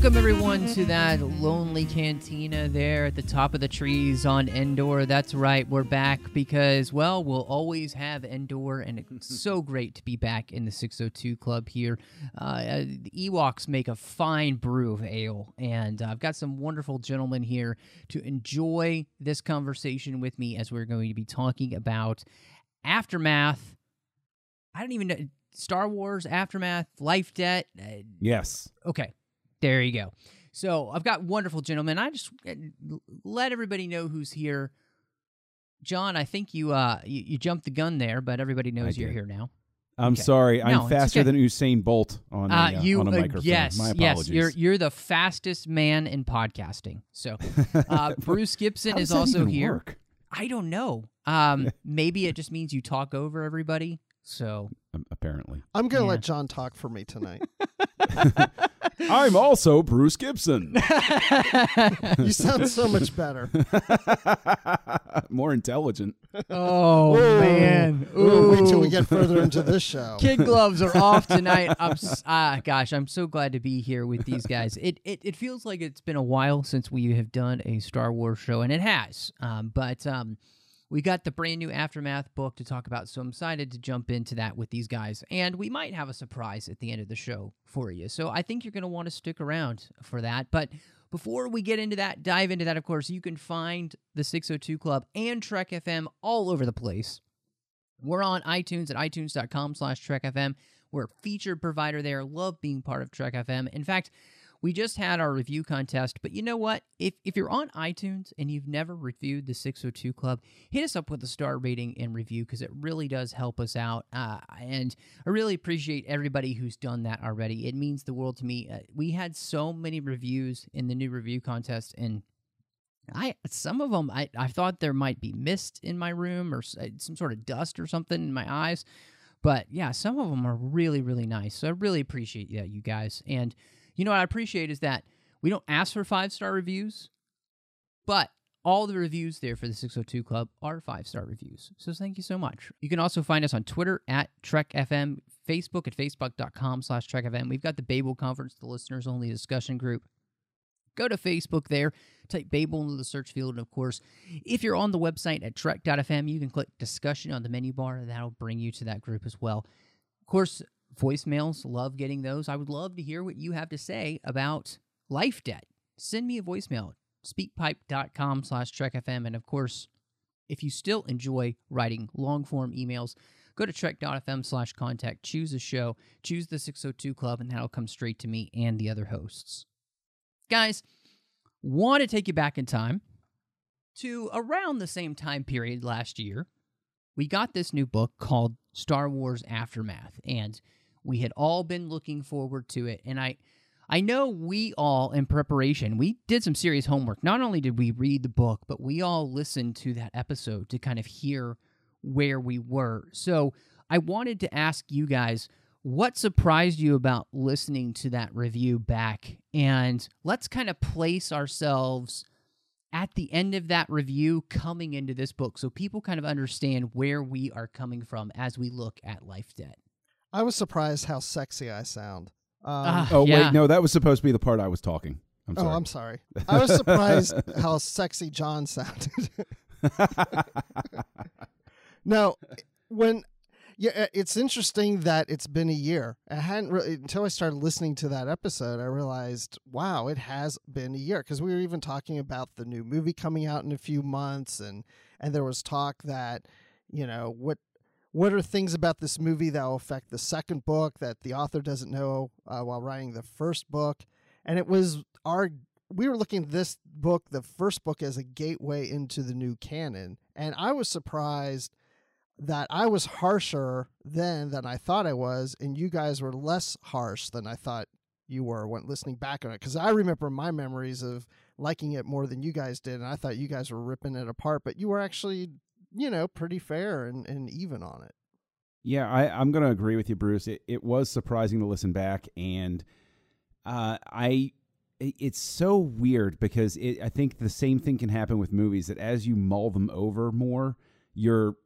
Welcome everyone to that lonely cantina there at the top of the trees on Endor. That's right, we're back because well, we'll always have Endor, and it's so great to be back in the 602 Club here. Uh, the Ewoks make a fine brew of ale, and uh, I've got some wonderful gentlemen here to enjoy this conversation with me as we're going to be talking about aftermath. I don't even know Star Wars aftermath, life debt. Uh, Yes. Okay, there you go. So I've got wonderful gentlemen. I just uh, let everybody know who's here. John, I think you uh you, you jumped the gun there, but everybody knows you're here now. I'm Okay. sorry. I'm No, faster okay. than Usain Bolt on a, Uh, uh, you on a uh, microphone. yes, My yes, you're you're the fastest man in podcasting. So uh, Bruce Gibson is also here. work? I don't know. Um, maybe it just means you talk over everybody. So apparently. I'm going to Yeah. let John talk for me tonight. I'm also Bruce Gibson. you sound so much better. More intelligent. oh Ooh. man, Ooh, wait till we get further into this show. Kid gloves are off tonight. I'm ah gosh, I'm so glad to be here with these guys. It, it it feels like it's been a while since we have done a Star Wars show, and it has. Um, but um, we got the brand new aftermath book to talk about, so I'm excited to jump into that with these guys, and we might have a surprise at the end of the show for you. So I think you're going to want to stick around for that, but. Before we get into that, dive into that, of course, you can find the 602 Club and Trek FM all over the place. We're on iTunes at itunes.com slash trekfm. We're a featured provider there. Love being part of Trek FM. In fact, we just had our review contest, but you know what? If if you're on iTunes and you've never reviewed the 602 Club, hit us up with a star rating and review because it really does help us out. Uh, and I really appreciate everybody who's done that already. It means the world to me. Uh, we had so many reviews in the new review contest, and I some of them I, I thought there might be mist in my room or uh, some sort of dust or something in my eyes, but yeah, some of them are really really nice. So I really appreciate that you guys. And you know what I appreciate is that we don't ask for five star reviews, but all the reviews there for the 602 Club are five star reviews. So thank you so much. You can also find us on Twitter at TrekFM, Facebook at facebook.com slash TrekFM. We've got the Babel Conference, the listeners only discussion group go to Facebook there, type Babel into the search field, and of course, if you're on the website at trek.fm, you can click discussion on the menu bar, and that'll bring you to that group as well. Of course, voicemails, love getting those. I would love to hear what you have to say about life debt. Send me a voicemail, speakpipe.com slash trekfm, and of course, if you still enjoy writing long form emails, go to trek.fm slash contact, choose a show, choose the 602 Club, and that'll come straight to me and the other hosts guys, want to take you back in time to around the same time period last year. We got this new book called Star Wars Aftermath, and we had all been looking forward to it. And I, I know we all, in preparation, we did some serious homework. Not only did we read the book, but we all listened to that episode to kind of hear where we were. So I wanted to ask you guys what surprised you about listening to that review back? And let's kind of place ourselves at the end of that review coming into this book so people kind of understand where we are coming from as we look at life debt. I was surprised how sexy I sound. Um, Ah, Oh, yeah. wait. No, that was supposed to be the part I was talking. I'm oh, sorry. I'm sorry. I was surprised how sexy John sounded. no, when yeah, uh, it's interesting that it's been a year. I hadn't really until I started listening to that episode. I realized, wow, it has been a year because we were even talking about the new movie coming out in a few months, and and there was talk that you know what what are things about this movie that will affect the second book that the author doesn't know uh, while writing the first book, and it was our we were looking at this book, the first book, as a gateway into the new canon, and I was surprised that I was harsher then than I thought I was, and you guys were less harsh than I thought you were when listening back on it. Because I remember my memories of liking it more than you guys did, and I thought you guys were ripping it apart, but you were actually, you know, pretty fair and, and even on it. Yeah, I, I'm going to agree with you, Bruce. It, it was surprising to listen back, and uh, I it's so weird because it, I think the same thing can happen with movies that as you mull them over more, your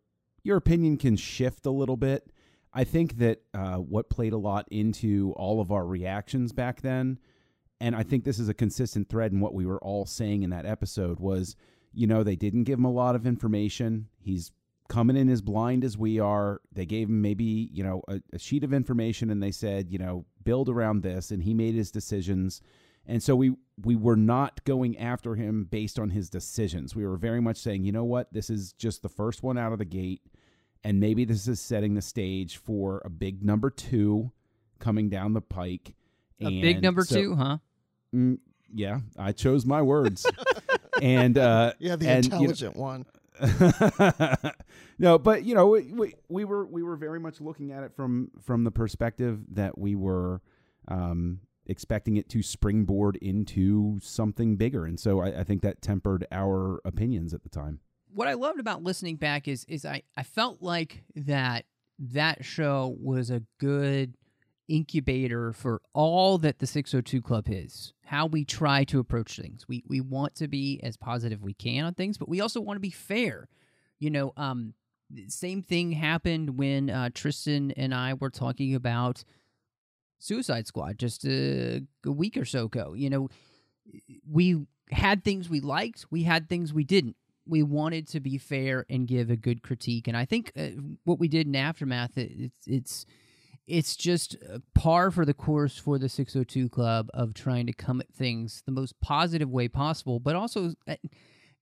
your opinion can shift a little bit. I think that uh, what played a lot into all of our reactions back then, and I think this is a consistent thread in what we were all saying in that episode was, you know, they didn't give him a lot of information. He's coming in as blind as we are. They gave him maybe, you know, a, a sheet of information and they said, you know, build around this and he made his decisions. And so we we were not going after him based on his decisions. We were very much saying, you know what, this is just the first one out of the gate and maybe this is setting the stage for a big number 2 coming down the pike. A big number so- two, huh? Mm, yeah, I chose my words. and uh Yeah, the and, you know- intelligent one. no, but you know, we, we we were we were very much looking at it from from the perspective that we were um, expecting it to springboard into something bigger, and so I, I think that tempered our opinions at the time. what I loved about listening back is is I, I felt like that that show was a good incubator for all that the 602 club is how we try to approach things. We we want to be as positive we can on things but we also want to be fair. You know um same thing happened when uh, tristan and i were talking about suicide squad just a, a week or so ago. You know we had things we liked we had things we didn't. We wanted to be fair and give a good critique and i think uh, what we did in aftermath it, it's it's it's just uh, par for the course for the 602 club of trying to come at things the most positive way possible but also uh,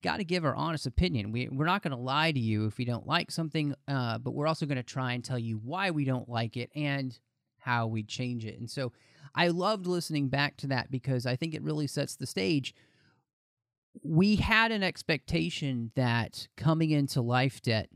got to give our honest opinion. We, we're not going to lie to you if we don't like something uh, but we're also going to try and tell you why we don't like it and how we change it. And so i loved listening back to that because i think it really sets the stage. We had an expectation that coming into life debt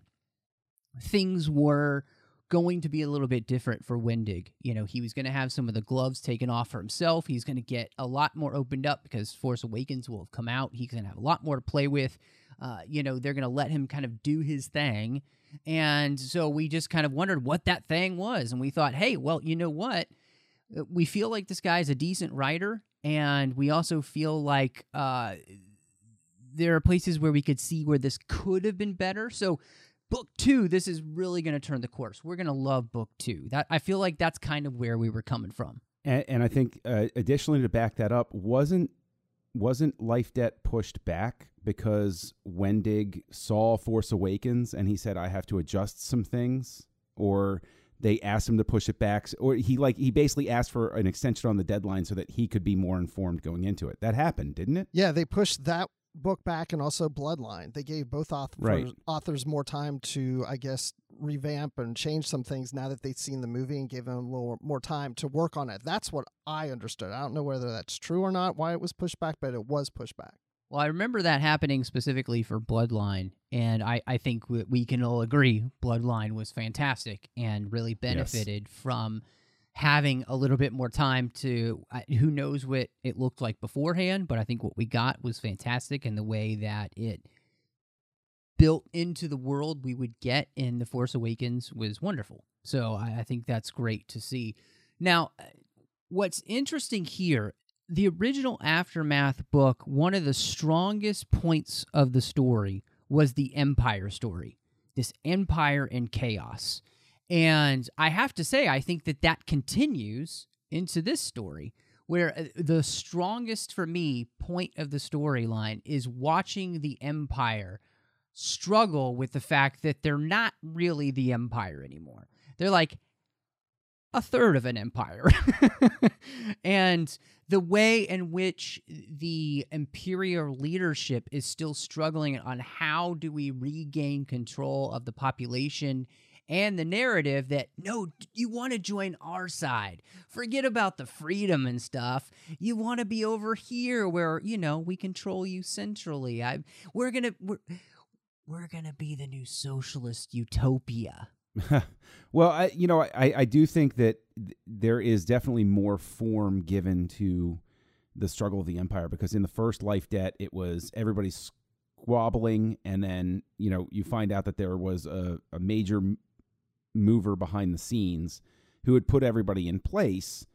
things were going to be a little bit different for Wendig. You know, he was going to have some of the gloves taken off for himself. He's going to get a lot more opened up because Force Awakens will have come out. He's going to have a lot more to play with. Uh, you know, they're going to let him kind of do his thing. And so we just kind of wondered what that thing was. And we thought, hey, well, you know what? Uh, We feel like this guy's a decent writer. And we also feel like uh, there are places where we could see where this could have been better. So, book two, this is really going to turn the course. We're going to love book two. That I feel like that's kind of where we were coming from. And, and I think uh, additionally to back that up, wasn't wasn't Life Debt pushed back because Wendig saw Force Awakens and he said I have to adjust some things, or they asked him to push it back, or he like he basically asked for an extension on the deadline so that he could be more informed going into it. That happened, didn't it? Yeah, they pushed that book back and also Bloodline. They gave both authors, Right. authors more time to, I guess, revamp and change some things now that they'd seen the movie and gave them a little more time to work on it. That's what I understood. I don't know whether that's true or not, why it was pushed back, but it was pushed back. Well, I remember that happening specifically for Bloodline, and I, I think we, we can all agree Bloodline was fantastic and really benefited from having a little bit more time to. Who knows what it looked like beforehand, but I think what we got was fantastic, and the way that it built into the world we would get in The Force Awakens was wonderful. So I, I think that's great to see. Now, uh, what's interesting here the original Aftermath book, one of the strongest points of the story was the Empire story, this Empire in chaos. And I have to say, I think that that continues into this story, where uh, the strongest for me point of the storyline is watching the Empire struggle with the fact that they're not really the Empire anymore. They're like a third of an empire. and the way in which the imperial leadership is still struggling on how do we regain control of the population and the narrative that no you want to join our side. Forget about the freedom and stuff. You want to be over here where you know we control you centrally. I we're going to we're, we're going to be the new socialist utopia. Well, I you know I I do think that th- there is definitely more form given to the struggle of the empire because in the first life debt it was everybody squabbling and then you know you find out that there was a, a major mover behind the scenes who had put everybody in place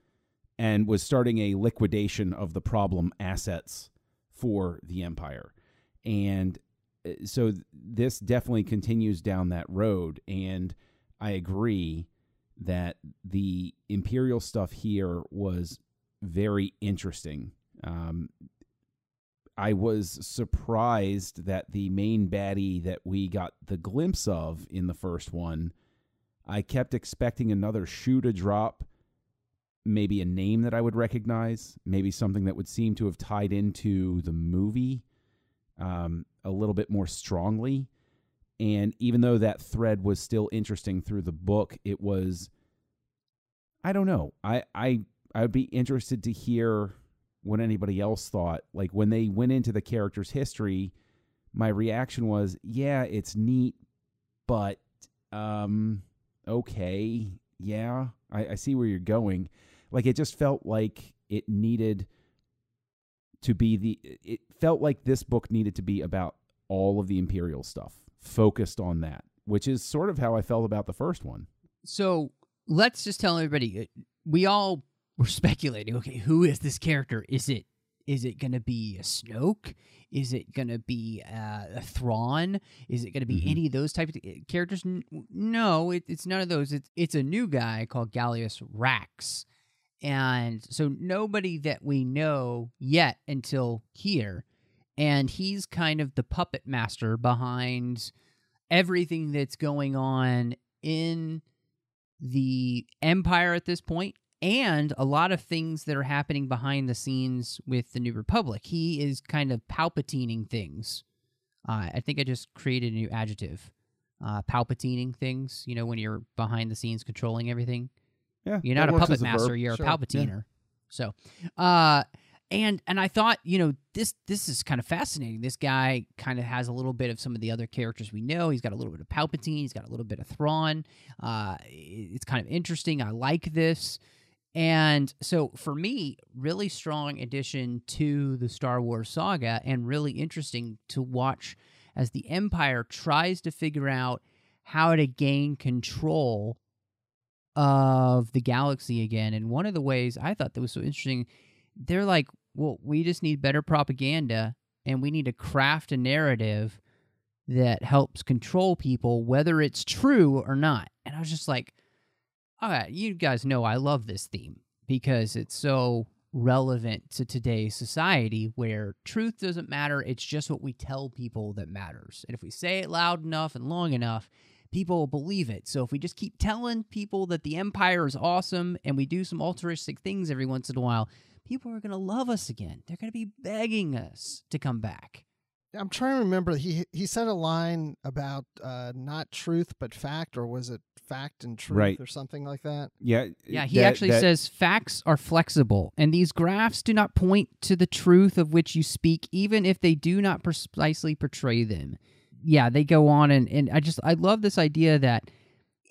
and was starting a liquidation of the problem assets for the empire. And uh, so this definitely continues down that road. And i agree that the imperial stuff here was very interesting. Um, I was surprised that the main baddie that we got the glimpse of in the first one, I kept expecting another shoe to drop, maybe a name that I would recognize, maybe something that would seem to have tied into the movie um, a little bit more strongly. And even though that thread was still interesting through the book, it was I don't know. I I I would be interested to hear what anybody else thought. Like when they went into the character's history, my reaction was, yeah, it's neat, but um, okay, yeah, I, I see where you're going. Like it just felt like it needed to be the. It felt like this book needed to be about all of the imperial stuff, focused on that, which is sort of how I felt about the first one. So let's just tell everybody uh, we all were speculating. Okay, who is this character? Is it is it going to be a Snoke? Is it going to be uh, a Thrawn? Is it going to be Mhm. any of those types of uh, characters? No, it, it's none of those. It's it's a new guy called Gallius Rax, and so nobody that we know yet until here, and he's kind of the puppet master behind everything that's going on in the Empire at this point and a lot of things that are happening behind the scenes with the New Republic. He is kind of palpatining things. Uh, I think I just created a new adjective. Uh, palpatining things, you know, when you're behind the scenes controlling everything. Yeah, You're not a puppet a master, verb. you're Sure, a yeah. palpatiner. So, uh, and and I thought, you know, this this is kind of fascinating. This guy kind of has a little bit of some of the other characters we know. He's got a little bit of Palpatine. He's got a little bit of Thrawn. Uh, it's kind of interesting. I like this. And so for me, really strong addition to the Star Wars saga and really interesting to watch as the Empire tries to figure out how to gain control of the galaxy again. And one of the ways I thought that was so interesting, they're like, well, we just need better propaganda and we need to craft a narrative that helps control people, whether it's true or not. And I was just like, all right, you guys know I love this theme because it's so relevant to today's society where truth doesn't matter. It's just what we tell people that matters. And if we say it loud enough and long enough, people will believe it. So if we just keep telling people that the empire is awesome and we do some altruistic things every once in a while, people are going to love us again. They're going to be begging us to come back. I'm trying to remember. He he said a line about uh, not truth but fact, or was it fact and truth, Right. or something like that? Yeah, Yeah, he that- actually that- says facts are flexible, and these graphs do not point to the truth of which you speak, even if they do not precisely portray them. Yeah, they go on, and, and I just I love this idea that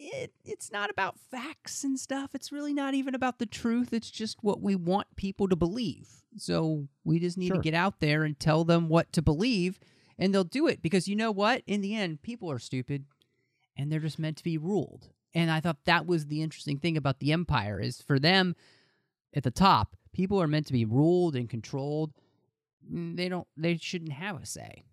it it's not about facts and stuff. It's really not even about the truth. It's just what we want people to believe. So we just need Sure. to get out there and tell them what to believe, and they'll do it because you know what? In the end, people are stupid and they're just meant to be ruled. And I thought that was the interesting thing about the empire is for them at the top, people are meant to be ruled and controlled. They don't they shouldn't have a say.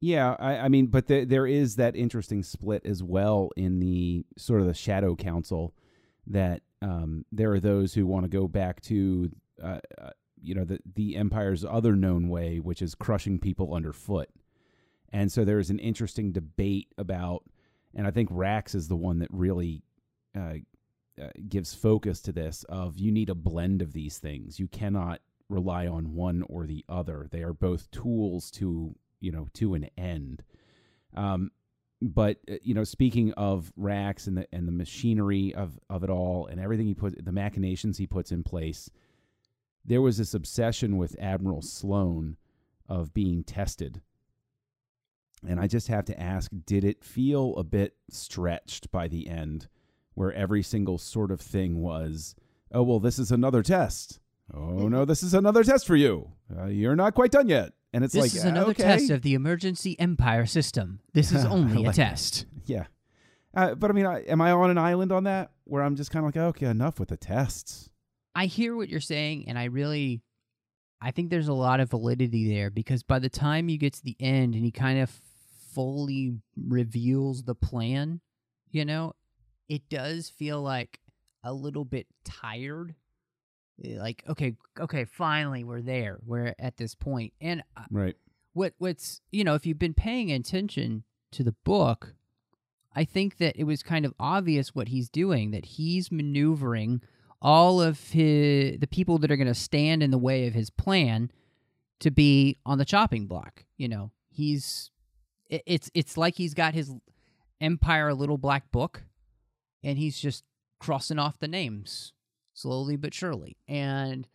Yeah, I, I mean, but there there is that interesting split as well in the sort of the shadow council that um, there are those who want to go back to uh, uh, you know the the empire's other known way, which is crushing people underfoot, and so there's an interesting debate about, and I think Rax is the one that really. Uh, uh, gives focus to this of you need a blend of these things. You cannot rely on one or the other. They are both tools to you know to an end. Um, but uh, you know, speaking of Rax and the and the machinery of of it all and everything he put the machinations he puts in place, there was this obsession with Admiral Sloan of being tested. And I just have to ask did it feel a bit stretched by the end where every single sort of thing was, oh, well, this is another test. Oh, no, this is another test for you. Uh, you're not quite done yet. And it's This like, is another okay. test of the emergency empire system. This is only a like that. test. Yeah. Uh, but I mean, I, am I on an island on that where I'm just kind of like, okay, enough with the tests? I hear what you're saying, and I really, I think there's a lot of validity there because by the time you get to the end and he kind of fully reveals the plan, you know, it does feel like a little bit tired. Eh, Like, okay, okay, finally we're there. We're at this point, and uh, Right. what what's you know if you've been paying attention to the book i think that it was kind of obvious what he's doing that he's maneuvering all of his the people that are going to stand in the way of his plan to be on the chopping block you know he's it, it's it's like he's got his empire little black book and he's just crossing off the names slowly but surely and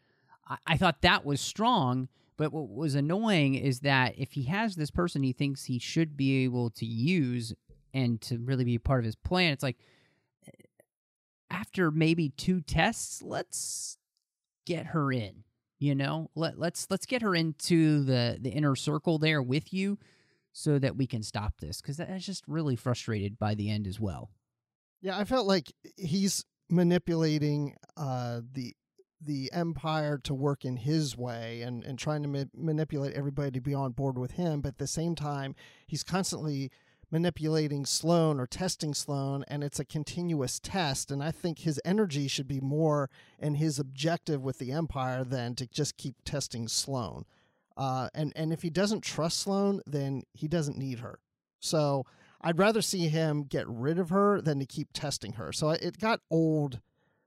I, I thought that was strong but what was annoying is that if he has this person he thinks he should be able to use and to really be part of his plan, it's like eh, after maybe two tests, let's get her in. You know, let let's let's get her into the the inner circle there with you, so that we can stop this. Because that's just really frustrated by the end as well. Yeah, I felt like he's manipulating uh, the the empire to work in his way and, and trying to ma- manipulate everybody to be on board with him. But at the same time, he's constantly manipulating Sloan or testing Sloan, and it's a continuous test. And I think his energy should be more in his objective with the empire than to just keep testing Sloan. Uh, and and if he doesn't trust Sloan, then he doesn't need her. So I'd rather see him get rid of her than to keep testing her. So it got old,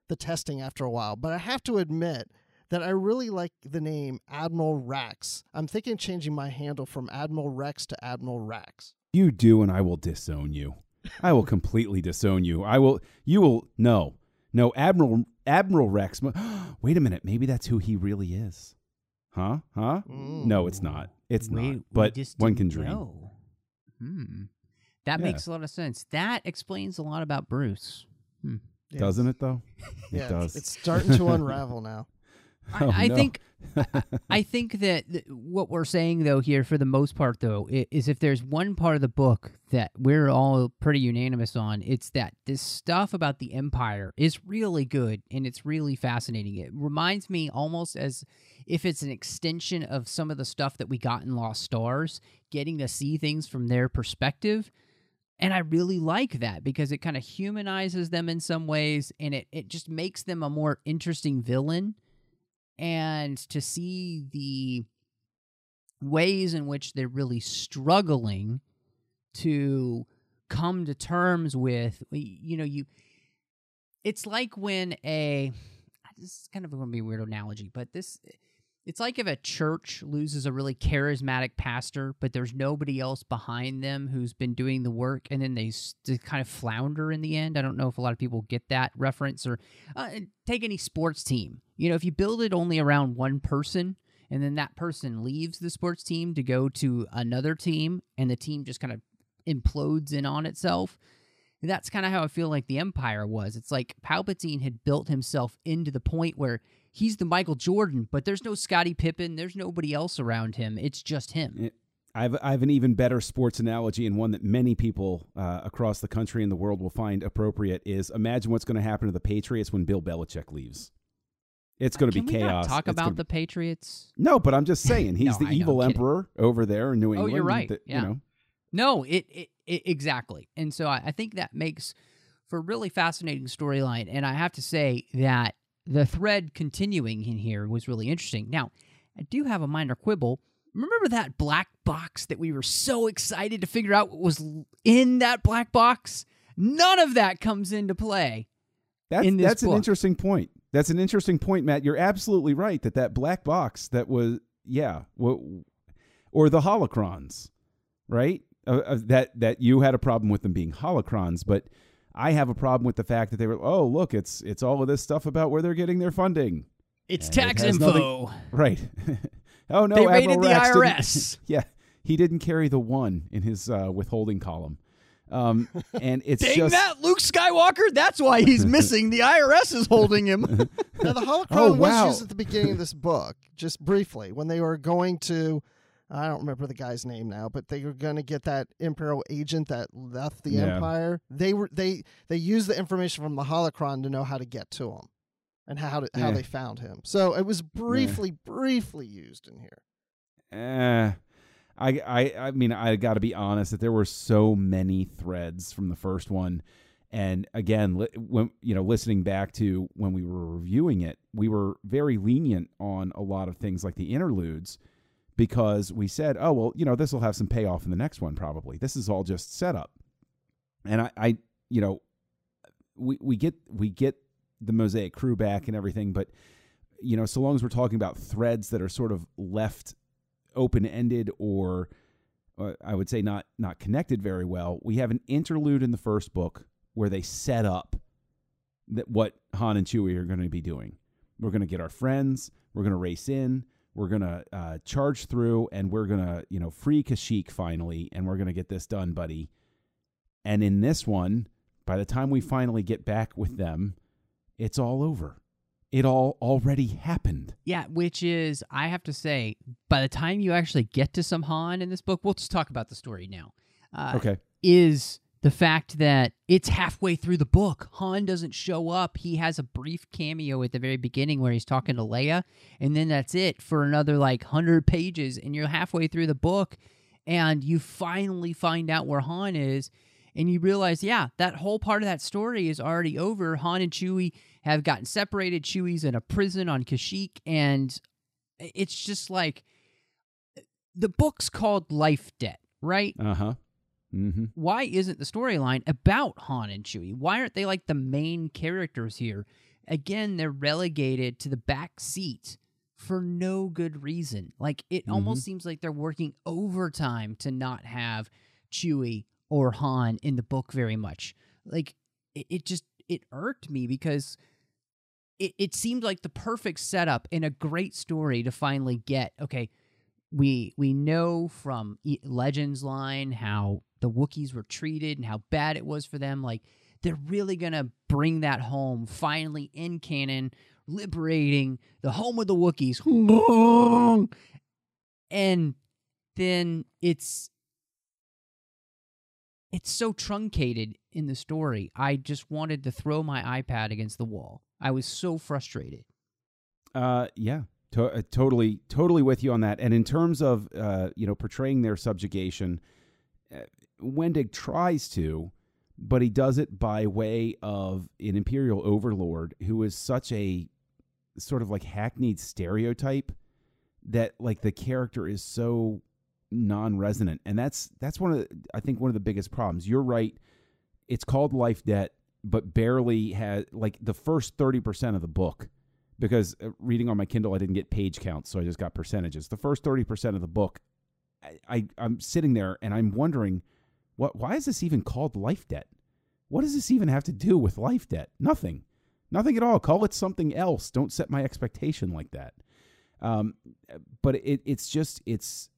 the testing after a while. But I have to admit that I really like the name Admiral Rex. I'm thinking of changing my handle from Admiral Rex to Admiral Rex. You do, and I will disown you. I will completely disown you. I will. You will. No, no, Admiral Admiral Rex. Wait a minute. Maybe that's who he really is. Huh? Huh? No, it's not. It's We- not. we But one can dream. Hmm. That Yeah. makes a lot of sense. That explains a lot about Bruce. Hmm. Yes. Doesn't it though? It Yeah, does. It's starting to unravel now. I, Oh, I no. think I think that th- what we're saying though here for the most part though i- is if there's one part of the book that we're all pretty unanimous on it's that this stuff about the empire is really good and it's really fascinating it reminds me almost as if it's an extension of some of the stuff that we got in lost stars getting to see things from their perspective and I really like that because it kind of humanizes them in some ways and it, it just makes them a more interesting villain. And to see the ways in which they're really struggling to come to terms with you know you it's like when a this is kind of going to be a weird analogy but this it's like if a church loses a really charismatic pastor but there's nobody else behind them who's been doing the work and then they, they kind of flounder in the end i don't know if a lot of people get that reference or uh, take any sports team you know if you build it only around one person and then that person leaves the sports team to go to another team and the team just kind of implodes in on itself that's kind of how I feel like the Empire was. It's like Palpatine had built himself into the point where he's the Michael Jordan, but there's no Scottie Pippen, there's nobody else around him. It's just him. It- I've I have an even better sports analogy and one that many people uh, across the country and the world will find appropriate is imagine what's going to happen to the Patriots when Bill Belichick leaves. It's going to Can be we chaos. talk It's about gonna- the Patriots? No, but I'm just saying he's No, the I evil kidding. emperor over there in New England. Oh, you're right. Yeah. You know, No, it, it, it exactly. And so I, I think that makes for a really fascinating storyline. And I have to say that the thread continuing in here was really interesting. Now, I do have a minor quibble. Remember that black box that we were so excited to figure out what was in that black box? None of that comes into play. that's in that's an interesting point. That's an interesting point, Matt. You're absolutely right that that black box that was yeah, what, or the holocrons, right? Uh, uh, that that you had a problem with them being holocrons, but I have a problem with the fact that they were. Oh, look, it's it's all of this stuff about where they're getting their funding. It's And tax has info. Right. oh no, They Admiral raided the Rex didn't- IRS. yeah, he didn't carry the one in his uh, withholding column. Um, and it's Dang just that, Luke Skywalker! That's why he's missing. The IRS is holding him. Now the holocron Oh, was wow. used at the beginning of this book, just briefly, when they were going to. I don't remember the guy's name now, but they were going to get that imperial agent that left the Yeah. empire. They were they they used the information from the holocron to know how to get to him, and how to, how Yeah. they found him. So it was briefly briefly used in here. Eh, I, I, I mean, I got to be honest that there were so many threads from the first one, and again, li- when you know, listening back to when we were reviewing it, we were very lenient on a lot of things like the interludes because we said, oh well, you know, this will have some payoff in the next one probably. This is all just setup, and I, I, you know, we we get we get the mosaic crew back and everything, but you know, so long as we're talking about threads that are sort of left open ended or uh, I would say not not connected very well. We have an interlude in the first book where they set up that what Han and Chewie are going to be doing. We're going to get our friends. We're going to race in. We're going to uh, charge through, and we're going to you know free Kashyyyk finally, and we're going to get this done, buddy. And in this one, by the time we finally get back with them, it's all over. It all already happened. Yeah, which is, I have to say, by the time you actually get to some Han in this book, we'll just talk about the story now. Uh, Okay. Is the fact that it's halfway through the book. Han doesn't show up. He has a brief cameo at the very beginning where he's talking to Leia, and then that's it for another like 100 pages, and you're halfway through the book, and you finally find out where Han is. And you realize, yeah, that whole part of that story is already over. Han and Chewie have gotten separated. Chewie's in a prison on Kashyyyk, and it's just like the book's called Life Debt, right? Uh huh. Mm-hmm. Why isn't the storyline about Han and Chewie? Why aren't they like the main characters here? Again, they're relegated to the back seat for no good reason. Like it almost seems like they're working overtime to not have Chewie or Han in the book very much. Like it, it just it irked me because it, it seemed like the perfect setup in a great story to finally get okay we we know from legends line how the wookiees were treated and how bad it was for them. Like they're really gonna bring that home finally in canon liberating the home of the wookiees. And then it's it's so truncated in the story i just wanted to throw my ipad against the wall. I was so frustrated. Uh, yeah, to- uh, totally, totally with you on that. And in terms of uh, you know, portraying their subjugation, uh, Wendig tries to, but he does it by way of an imperial overlord who is such a sort of like hackneyed stereotype that like the character is so non-resonant, and that's that's one of the, I think one of the biggest problems. You're right. It's called life debt, but barely has like the first thirty percent of the book because uh, reading on my Kindle, I didn't get page counts, so I just got percentages. The first thirty percent of the book, I, I I'm sitting there and I'm wondering, what? Why is this even called life debt? What does this even have to do with life debt? Nothing, nothing at all. Call it something else. Don't set my expectation like that. Um, but it it's just it's.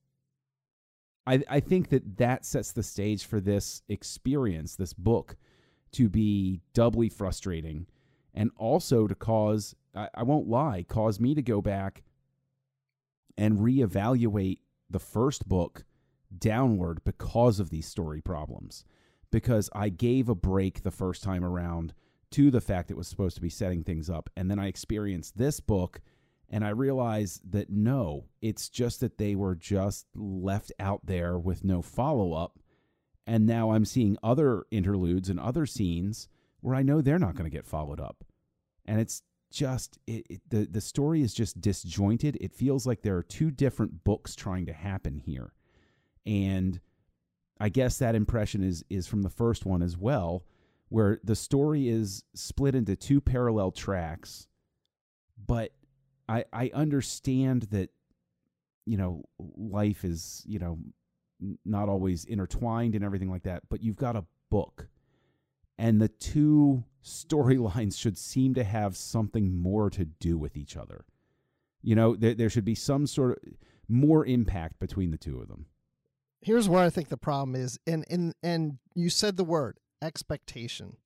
I I think that that sets the stage for this experience, this book, to be doubly frustrating and also to cause I, I won't lie cause me to go back and reevaluate the first book downward because of these story problems because i gave a break the first time around to the fact it was supposed to be setting things up and then i experienced this book and i realized that no it's just that they were just left out there with no follow-up and now i'm seeing other interludes and other scenes where I know they're not going to get followed up. And it's just it, it, the the story is just disjointed. It feels like there are two different books trying to happen here. And I guess that impression is is from the first one as well, where the story is split into two parallel tracks. But I I understand that you know life is, you know, not always intertwined and everything like that, but you've got a book and the two storylines should seem to have something more to do with each other. You know, there, there should be some sort of more impact between the two of them. Here's where I think the problem is, and and and you said the word expectation.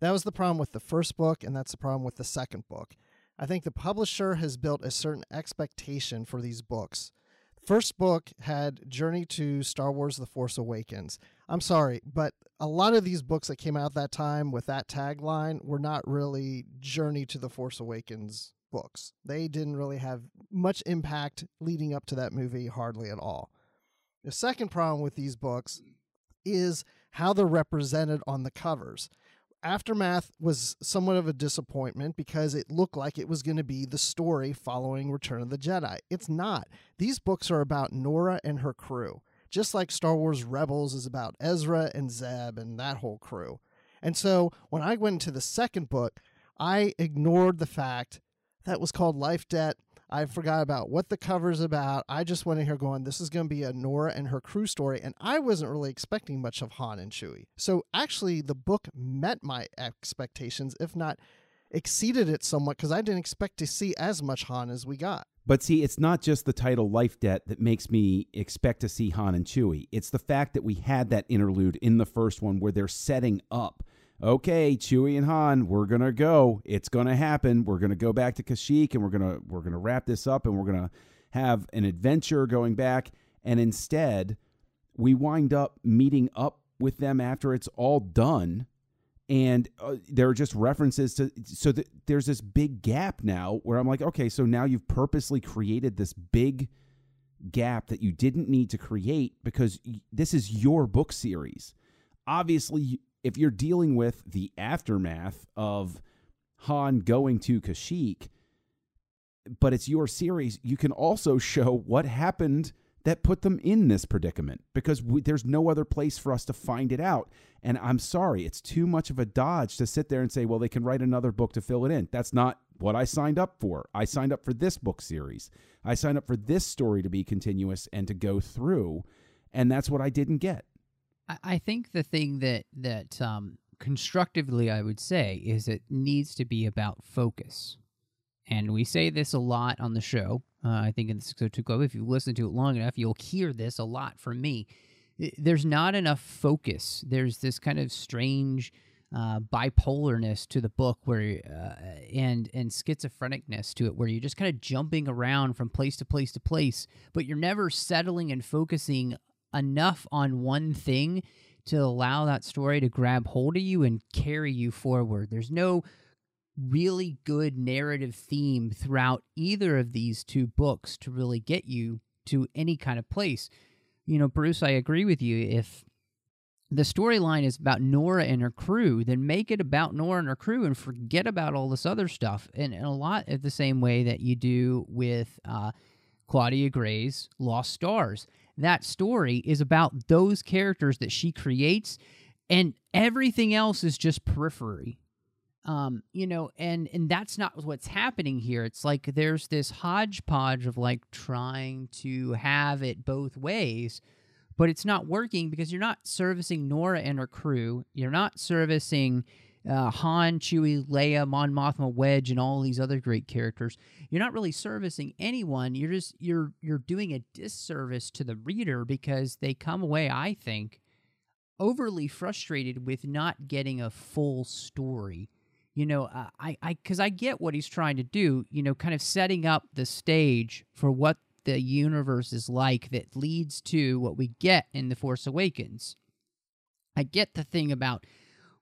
That was the problem with the first book, and that's the problem with the second book. I think the publisher has built a certain expectation for these books. First book had Journey to Star Wars The Force Awakens. I'm sorry, but a lot of these books that came out that time with that tagline were not really Journey to the Force Awakens books. They didn't really have much impact leading up to that movie, hardly at all. The second problem with these books is how they're represented on the covers. Aftermath was somewhat of a disappointment because it looked like it was going to be the story following Return of the Jedi. It's not. These books are about Nora and her crew, just like Star Wars Rebels is about Ezra and Zeb and that whole crew. And so when I went into the second book, I ignored the fact that was called Life Debt. I forgot about what the cover's about. I just went in here going, this is going to be a Nora and her crew story. And I wasn't really expecting much of Han and Chewie. So actually, the book met my expectations, if not exceeded it somewhat, because I didn't expect to see as much Han as we got. But see, it's not just the title Life Debt that makes me expect to see Han and Chewie. It's the fact that we had that interlude in the first one where they're setting up okay, Chewie and Han, we're gonna go. It's gonna happen. We're gonna go back to Kashyyyk, and we're gonna we're gonna wrap this up, and we're gonna have an adventure going back. And instead, we wind up meeting up with them after it's all done, and uh, there are just references to. So that there's this big gap now where I'm like, okay, so now you've purposely created this big gap that you didn't need to create because this is your book series. Obviously, if you're dealing with the aftermath of Han going to Kashyyyk, but it's your series, you can also show what happened that put them in this predicament because we, there's no other place for us to find it out. And I'm sorry, it's too much of a dodge to sit there and say, well, they can write another book to fill it in. That's not what I signed up for. I signed up for this book series. I signed up for this story to be continuous and to go through. And that's what I didn't get. I think the thing that that um, constructively I would say is it needs to be about focus, and we say this a lot on the show. Uh, I think in the 602 Club, if you listen to it long enough, you'll hear this a lot from me. There's not enough focus. There's this kind of strange uh, bipolarness to the book, where uh, and and schizophrenicness to it, where you're just kind of jumping around from place to place to place, but you're never settling and focusing enough on one thing to allow that story to grab hold of you and carry you forward. There's no really good narrative theme throughout either of these two books to really get you to any kind of place. You know, Bruce, I agree with you. If the storyline is about Nora and her crew, then make it about Nora and her crew and forget about all this other stuff. And, and a lot of the same way that you do with uh, Claudia Gray's Lost Stars that story is about those characters that she creates and everything else is just periphery. Um you know and and that's not what's happening here. It's like there's this hodgepodge of like trying to have it both ways but it's not working because you're not servicing Nora and her crew. You're not servicing uh, Han, Chewie, Leia, Mon Mothma, Wedge, and all these other great characters. You're not really servicing anyone. You're just you're you're doing a disservice to the reader because they come away, I think, overly frustrated with not getting a full story. You know, uh, I I because I get what he's trying to do. You know, kind of setting up the stage for what the universe is like that leads to what we get in the Force Awakens. I get the thing about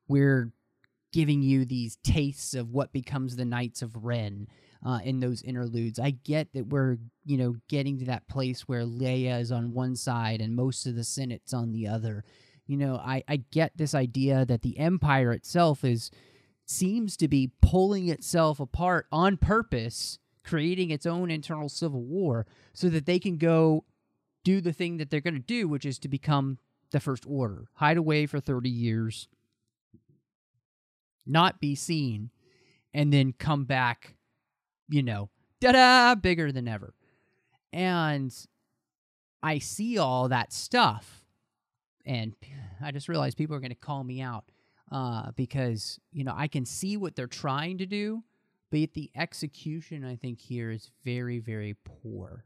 we're giving you these tastes of what becomes the Knights of Ren uh, in those interludes. I get that we're, you know, getting to that place where Leia is on one side and most of the Senate's on the other. You know, I, I get this idea that the Empire itself is seems to be pulling itself apart on purpose, creating its own internal civil war so that they can go do the thing that they're going to do, which is to become the First Order, hide away for 30 years, not be seen, and then come back, you know, da da, bigger than ever. And I see all that stuff, and I just realized people are going to call me out uh, because, you know, I can see what they're trying to do, but the execution, I think, here is very, very poor.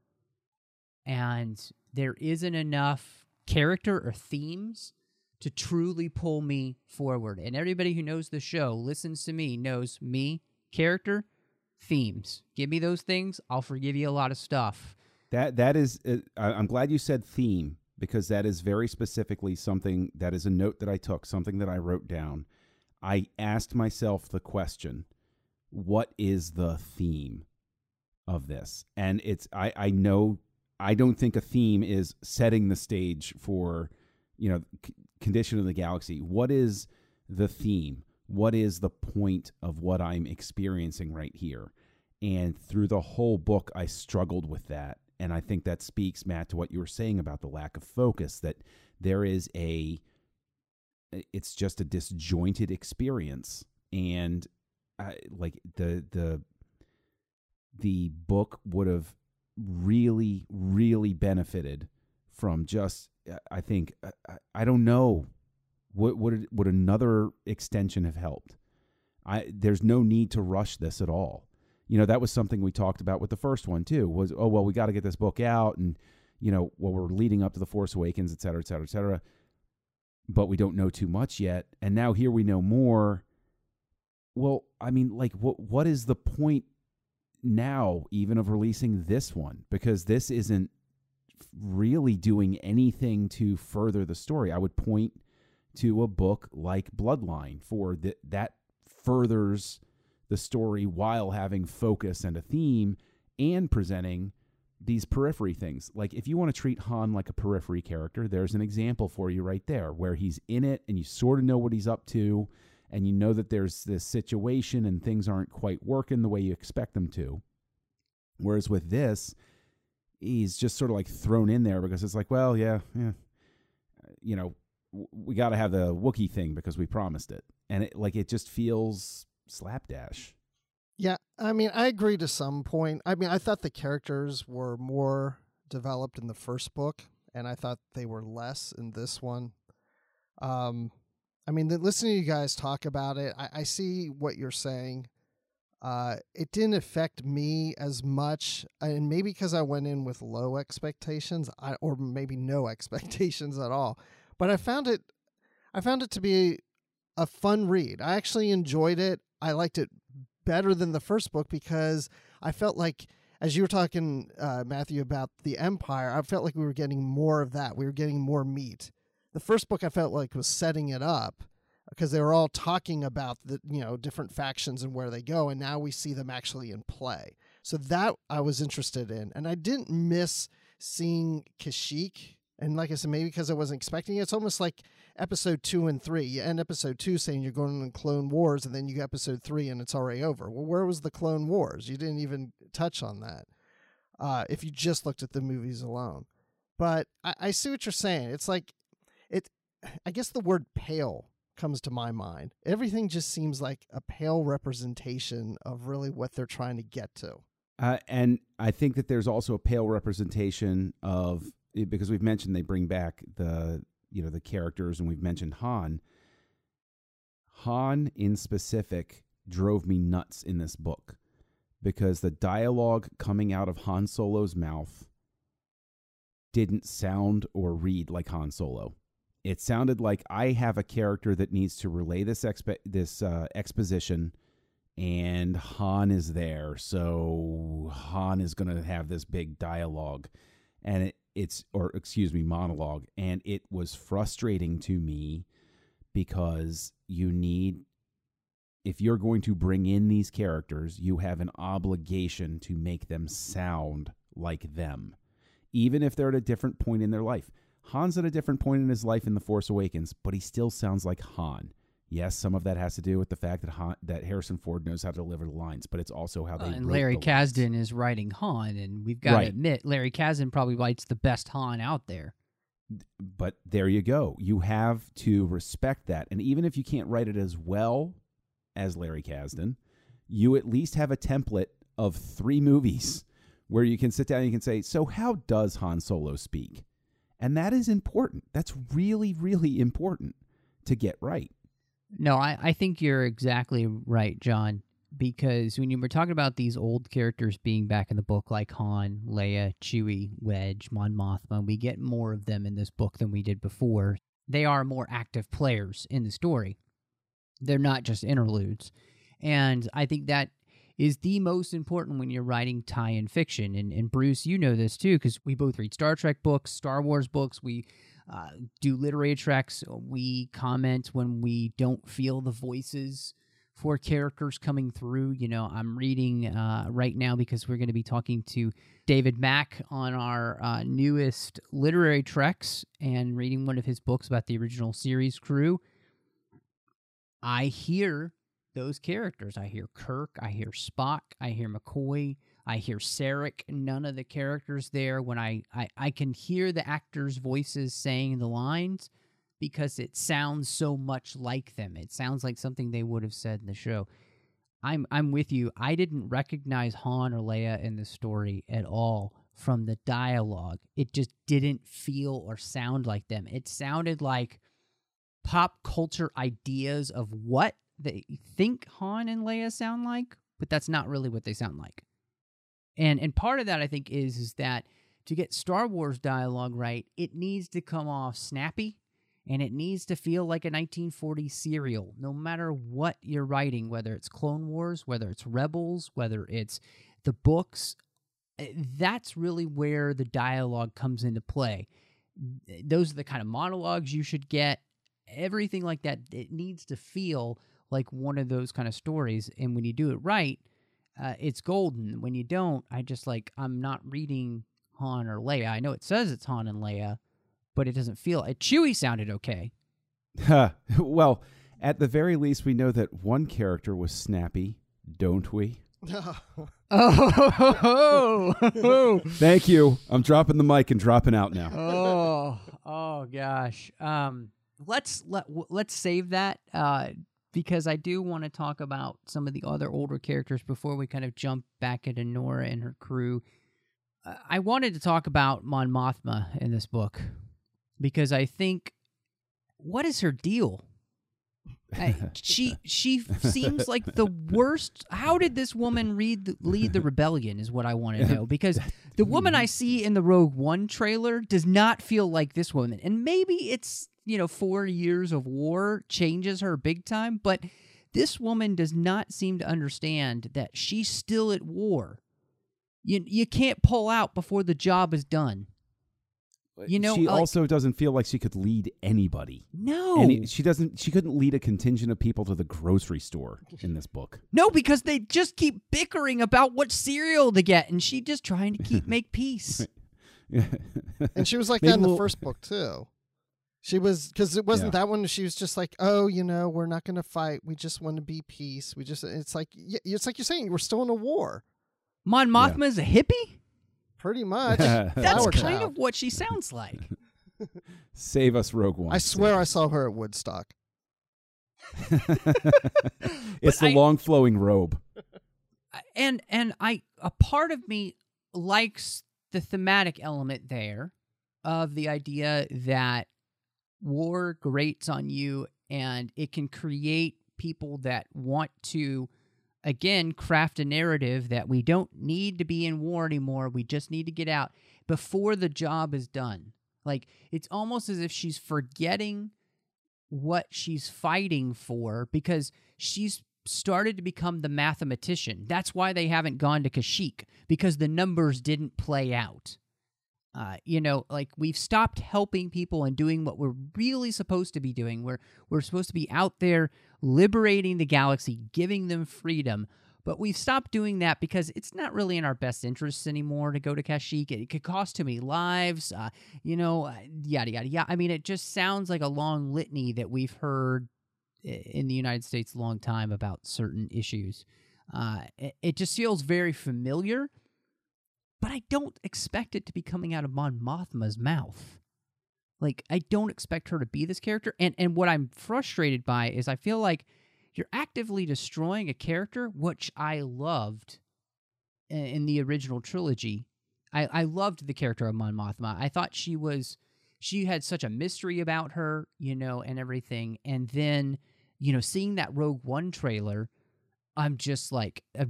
And there isn't enough character or themes to truly pull me forward. And everybody who knows the show, listens to me, knows me, character, themes. Give me those things, I'll forgive you a lot of stuff. That that is, uh, I'm glad you said theme because that is very specifically something that is a note that I took, something that I wrote down. I asked myself the question, what is the theme of this? And it's I I know I don't think a theme is setting the stage for you know condition of the galaxy. What is the theme? What is the point of what I'm experiencing right here? And through the whole book, I struggled with that. And I think that speaks, Matt, to what you were saying about the lack of focus, that there is a, it's just a disjointed experience. And I, like the, the, the book would have really, really benefited from just, I think, uh, I, I don't know, what would, would another extension have helped? I, there's no need to rush this at all. You know that was something we talked about with the first one too was oh well we got to get this book out and you know well we're leading up to the force awakens et cetera et cetera et cetera but we don't know too much yet and now here we know more. Well i mean like what what is the point now even of releasing this one? Because this isn't really doing anything to further the story i would point to a book like bloodline for that that furthers the story while having focus and a theme and presenting these periphery things. Like if you want to treat Han like a periphery character, there's an example for you right there where he's in it and you sort of know what he's up to and you know that there's this situation and things aren't quite working the way you expect them to. Whereas with this, he's just sort of like thrown in there because it's like, well, yeah, yeah. You know, we got to have the Wookiee thing because we promised it. And it like it just feels slapdash. Yeah, I mean, I agree to some point. I mean, I thought the characters were more developed in the first book, and I thought they were less in this one. Um, I mean, listening to you guys talk about it, I, I see what you're saying. Uh, it didn't affect me as much, and maybe because I went in with low expectations, I, or maybe no expectations at all. But I found it, I found it to be a fun read. I actually enjoyed it. I liked it better than the first book because I felt like, as you were talking, uh, Matthew, about the Empire, I felt like we were getting more of that. We were getting more meat. The first book I felt like was setting it up because they were all talking about the you know different factions and where they go, and now we see them actually in play. So that I was interested in, and I didn't miss seeing Kashyyyk. And like I said, maybe because I wasn't expecting it, it's almost like episode two and three. You end episode two saying you're going to Clone Wars, and then you get episode three and it's already over. Well, where was the Clone Wars? You didn't even touch on that. Uh, if you just looked at the movies alone, but I, I see what you're saying. It's like it. I guess the word pale comes to my mind. Everything just seems like a pale representation of really what they're trying to get to. Uh, and I think that there's also a pale representation of because we've mentioned they bring back the you know the characters and we've mentioned Han. Han in specific drove me nuts in this book because the dialogue coming out of Han Solo's mouth didn't sound or read like Han Solo. It sounded like I have a character that needs to relay this this uh, exposition, and Han is there, so Han is going to have this big dialogue, and it, it's or excuse me monologue, and it was frustrating to me because you need if you're going to bring in these characters, you have an obligation to make them sound like them, even if they're at a different point in their life. Han's at a different point in his life in The Force Awakens, but he still sounds like Han. Yes, some of that has to do with the fact that Han, that Harrison Ford knows how to deliver the lines, but it's also how they. Uh, and Larry the lines. Kasdan is writing Han, and we've got Right. to admit, Larry Kasdan probably writes the best Han out there. but there you go. You have to respect that. And even if you can't write it as well as Larry Kasdan, you at least have a template of three movies where you can sit down and you can say, So, how does Han Solo speak? And that is important. That's really, really important to get right. No, I, I think you're exactly right, John. because when you were talking about these old characters being back in the book, like Han, Leia, Chewie, Wedge, Mon Mothma, we get more of them in this book than we did before. They are more active players in the story. They're not just interludes. And I think that is the most important when you're writing tie in fiction. And, and Bruce, you know this too, because we both read Star Trek books, Star Wars books. We uh, do literary treks. We comment when we don't feel the voices for characters coming through. You know, I'm reading uh, right now because we're going to be talking to David Mack on our uh, newest literary treks and reading one of his books about the original series crew. I hear those characters. I hear Kirk, I hear Spock, I hear McCoy, I hear Sarek. None of the characters there. When I, I, I can hear the actors' voices saying the lines because it sounds so much like them. It sounds like something they would have said in the show. I'm I'm with you. I didn't recognize Han or Leia in the story at all from the dialogue. It just didn't feel or sound like them. It sounded like pop culture ideas of what they think Han and Leia sound like, but that's not really what they sound like. And and part of that I think is is that to get Star Wars dialogue right, it needs to come off snappy and it needs to feel like a 1940s serial no matter what you're writing whether it's Clone Wars, whether it's Rebels, whether it's the books eh, that's really where the dialogue comes into play. Those are the kind of monologues you should get. Everything like that, it needs to feel like one of those kind of stories. And when you do it right, uh, it's golden. When you don't, I just like I'm not reading Han or Leia. I know it says it's Han and Leia, but it doesn't feel. It Chewie sounded okay. well, at the very least, we know that one character was snappy, don't we? oh, Thank you. I'm dropping the mic and dropping out now. oh, oh gosh. Um, let's let let's save that. Uh, because I do want to talk about some of the other older characters before we kind of jump back into Norra and her crew. Uh, I wanted to talk about Mon Mothma in this book because I think what is her deal? I, she she seems like the worst. How did this woman read the, lead the rebellion? Is what I want to know because the woman mm-hmm. I see in the Rogue One trailer does not feel like this woman, and maybe it's you know, four years of war changes her big time, but this woman does not seem to understand that she's still at war. You you can't pull out before the job is done. You know, she like- also doesn't feel like she could lead anybody. No, Any, she doesn't. She couldn't lead a contingent of people to the grocery store in this book. no, because they just keep bickering about what cereal to get, and she just trying to keep make peace. and she was like Maybe that in the we'll- first book too. She was because it wasn't Yeah. that one. She was just like, oh, you know, we're not going to fight. We just want to be peace. We just. It's like it's like you're saying we're still in a war, Mon Mothma is a hippie. Pretty much. That's Flower kind child. of what she sounds like. Save us, Rogue One. I swear I saw her at Woodstock. it's the I- long flowing robe. and and I a part of me likes the thematic element there of the idea that war grates on you and it can create people that want to again craft a narrative that we don't need to be in war anymore we just need to get out before the job is done like it's almost as if she's forgetting what she's fighting for because she's started to become the mathematician. That's why they haven't gone to Kashyyyk because the numbers didn't play out. Uh, you know, like we've stopped helping people and doing what we're really supposed to be doing. We're we're supposed to be out there liberating the galaxy, giving them freedom. But we've stopped doing that because it's not really in our best interests anymore to go to Kashyyyk. It, it could cost too many lives, uh, you know, uh, yada yada yada. I mean, it just sounds like a long litany that we've heard in the United States a long time about certain issues. Uh, it, it just feels very familiar, but I don't expect it to be coming out of Mon Mothma's mouth. Like I don't expect her to be this character, and and what I'm frustrated by is I feel like you're actively destroying a character which I loved in the original trilogy. I I loved the character of Mon Mothma. I thought she was she had such a mystery about her, you know, and everything. And then, you know, seeing that Rogue One trailer, I'm just like uh,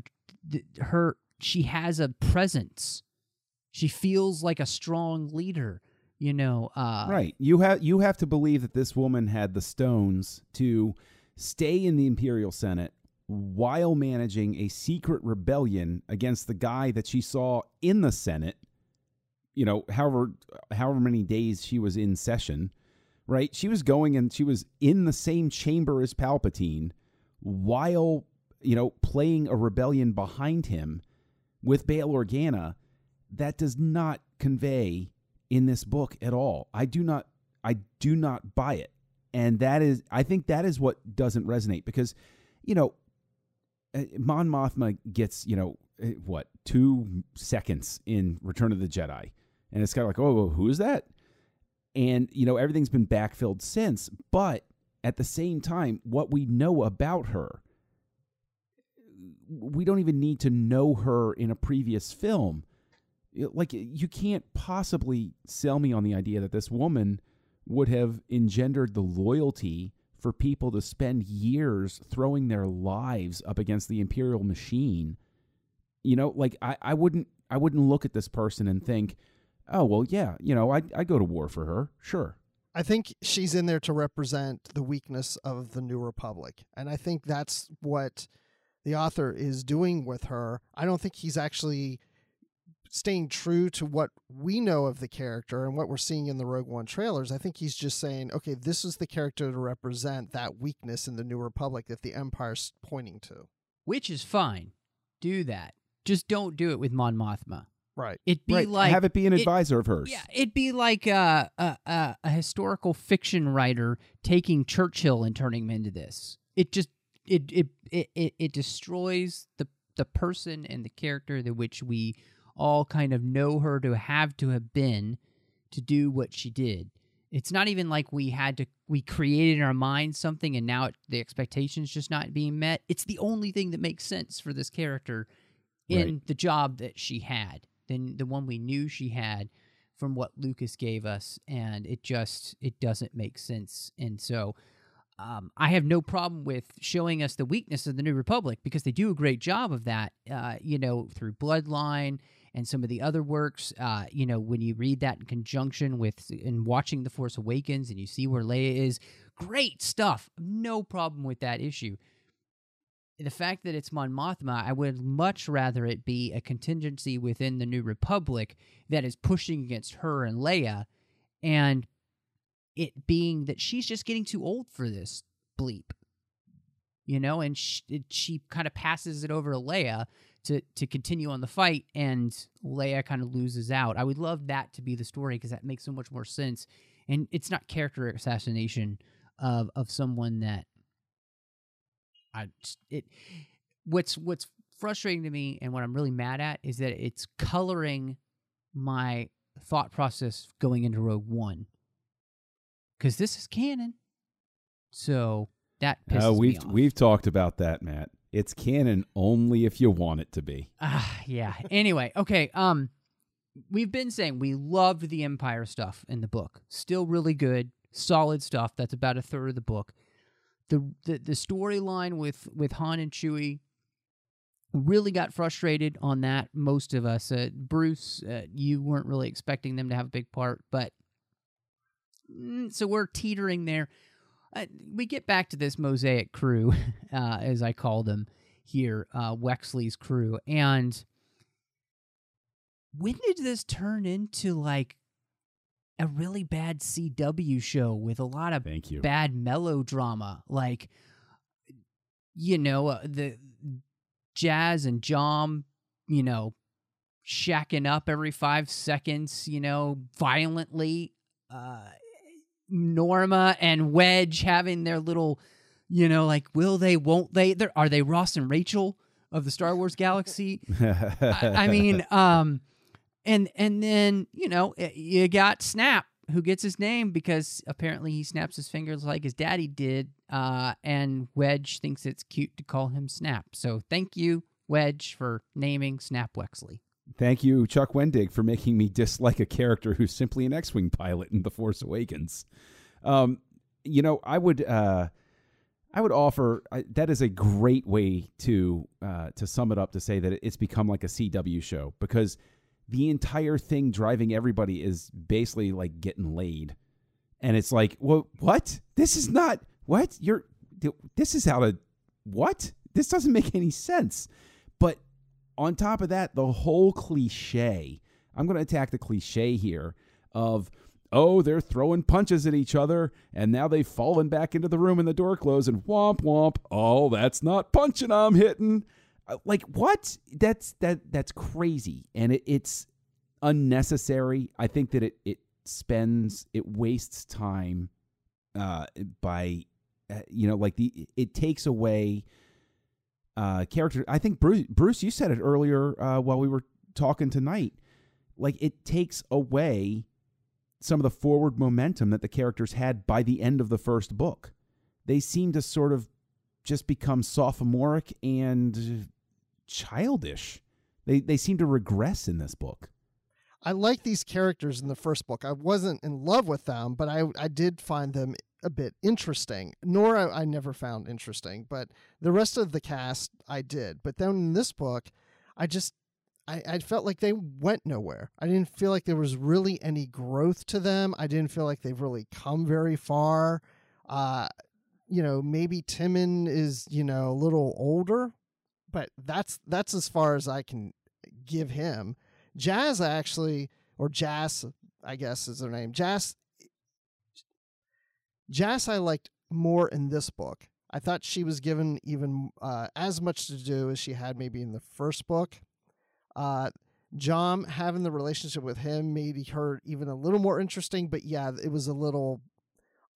th- her. She has a presence. She feels like a strong leader. You know, uh, right. You have you have to believe that this woman had the stones to stay in the Imperial Senate while managing a secret rebellion against the guy that she saw in the Senate. You know, however however many days she was in session, right? She was going and she was in the same chamber as Palpatine while, you know, playing a rebellion behind him with Bail Organa. That does not convey in this book at all. I do not I do not buy it. And that is I think that is what doesn't resonate because you know uh, Mon Mothma gets, you know, uh, what, 2 seconds in Return of the Jedi. And it's kind of like, "Oh, who is that?" And you know, everything's been backfilled since, but at the same time, what we know about her we don't even need to know her in a previous film. Like you can't possibly sell me on the idea that this woman would have engendered the loyalty for people to spend years throwing their lives up against the imperial machine. You know like i, I wouldn't i wouldn't look at this person and think oh well yeah you know i i go to war for her. Sure. I think she's in there to represent the weakness of the New Republic. And I think that's what the author is doing with her. I don't think he's actually staying true to what we know of the character and what we're seeing in the Rogue One trailers. I think he's just saying, okay, this is the character to represent that weakness in the New Republic that the Empire's pointing to. Which is fine. Do that. Just don't do it with Mon Mothma. Right. It'd be right. like have it be an it- advisor of hers Yeah, it'd be like a, a a a historical fiction writer taking Churchill and turning him into this. It just it it it it, destroys the the person and the character that which we all kind of know her to have to have been to do what she did. It's not even like we had to we created in our minds something and now it, the expectations just not being met. It's the only thing that makes sense for this character in Right. the job that she had, than the one we knew she had from what Lucas gave us, and it just it doesn't make sense. And so, um, I have no problem with showing us the weakness of the New Republic because they do a great job of that. Uh, you know, through Bloodline and some of the other works. Uh, you know, when you read that in conjunction with and watching The Force Awakens, and you see where Leia is, great stuff. No problem with that issue the fact that it's Mon Mothma, I would much rather it be a contingency within the New Republic that is pushing against her and Leia, and it being that she's just getting too old for this bleep, you know, and she, she kind of passes it over to Leia to to continue on the fight, and Leia kind of loses out. I would love that to be the story because that makes so much more sense, and it's not character assassination of of someone that I it what's what's frustrating to me and what I'm really mad at is that it's coloring my thought process going into Rogue One because this is canon. So that pisses Uh, we've off. we've talked about that, Matt. It's canon only if you want it to be. Ah, yeah. Anyway, okay. Um, we've been saying we loved the Empire stuff in the book. Still really good, solid stuff. That's about a third of the book. The the, the storyline with with Han and Chewie really got frustrated on that. Most of us, uh, Bruce, uh, you weren't really expecting them to have a big part, but so we're teetering there. Uh, we get back to this mosaic crew, uh, as I call them here, uh, Wexley's crew, and when did this turn into like a really bad CW show with a lot of Thank you. bad melodrama like you know uh, the jazz and jom you know shacking up every five seconds you know violently uh norma and wedge having their little you know like will they won't they They're, are they ross and rachel of the star wars galaxy I, I mean, um, and and then you know you got Snap, who gets his name because apparently he snaps his fingers like his daddy did, uh, and Wedge thinks it's cute to call him Snap. So thank you, Wedge, for naming Snap Wexley. Thank you, Chuck Wendig, for making me dislike a character who's simply an X-wing pilot in The Force Awakens. Um, you know, I would, uh, I would offer I, that is a great way to uh, to sum it up to say that it's become like a CW show because the entire thing driving everybody is basically like getting laid, and it's like, well, what? This is not what you're. This is how to what? This doesn't make any sense. On top of that, the whole cliche. I'm going to attack the cliche here of oh, they're throwing punches at each other, and now they've fallen back into the room and the door closed, and womp womp. Oh, that's not punching I'm hitting. Uh, like what? That's that that's crazy, and it, it's unnecessary. I think that it it spends it wastes time uh, by uh, you know like the it takes away uh character. I think Bruce Bruce you said it earlier uh, while we were talking tonight. Like it takes away some of the forward momentum that the characters had by the end of the first book. They seem to sort of just become sophomoric and childish. They they seem to regress in this book. I like these characters in the first book. I wasn't in love with them, but I I did find them a bit interesting. Norra I never found interesting, but the rest of the cast I did. But then in this book, I just I, I felt like they went nowhere. I didn't feel like there was really any growth to them. I didn't feel like they've really come very far. Uh, you know, maybe Temmin is, you know, a little older, but that's that's as far as I can give him. Jazz actually, or Jazz, I guess is her name. Jazz Jazz I liked more in this book. I thought she was given even uh, as much to do as she had maybe in the first book. Uh, John having the relationship with him made her even a little more interesting, but yeah, it was a little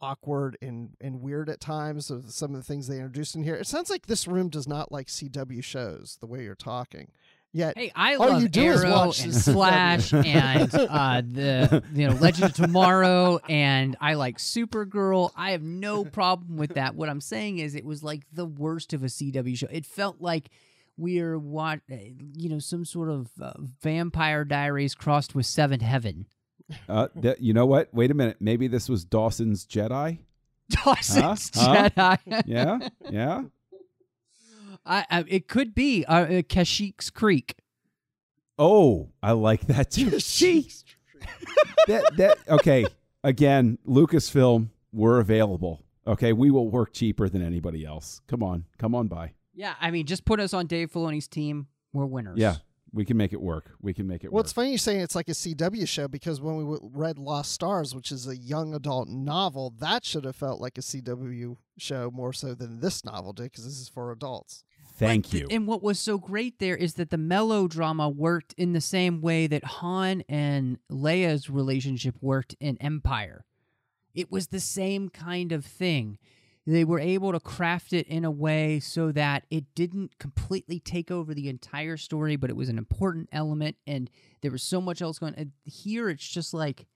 awkward and, and weird at times of some of the things they introduced in here. It sounds like this room does not like CW shows the way you're talking. Yet, Hey, I all love you do is Arrow watch and the Flash and uh, the you know Legend of Tomorrow, and I like Supergirl. I have no problem with that. What I'm saying is, it was like the worst of a CW show. It felt like we're what you know some sort of uh, Vampire Diaries crossed with Seventh Heaven. Uh, th- you know what? Wait a minute. Maybe this was Dawson's Jedi. Dawson's Huh? Jedi. Yeah, yeah. I, I, it could be uh, uh, Kashyyyk Creek. Oh, I like that too. See, that that okay. Again, Lucasfilm, we're available. Okay, we will work cheaper than anybody else. Come on, come on by. Yeah, I mean, just put us on Dave Filoni's team. We're winners. Yeah, we can make it work. We can make it Well, work. Well, it's funny you're saying it's like a CW show because when we read Lost Stars, which is a young adult novel, that should have felt like a CW show more so than this novel did because this is for adults. Thank Th- you. And what was so great there is that the melodrama worked in the same way that Han and Leia's relationship worked in Empire. It was the same kind of thing. They were able to craft it in a way so that it didn't completely take over the entire story, but it was an important element, and there was so much else going. And here, it's just like,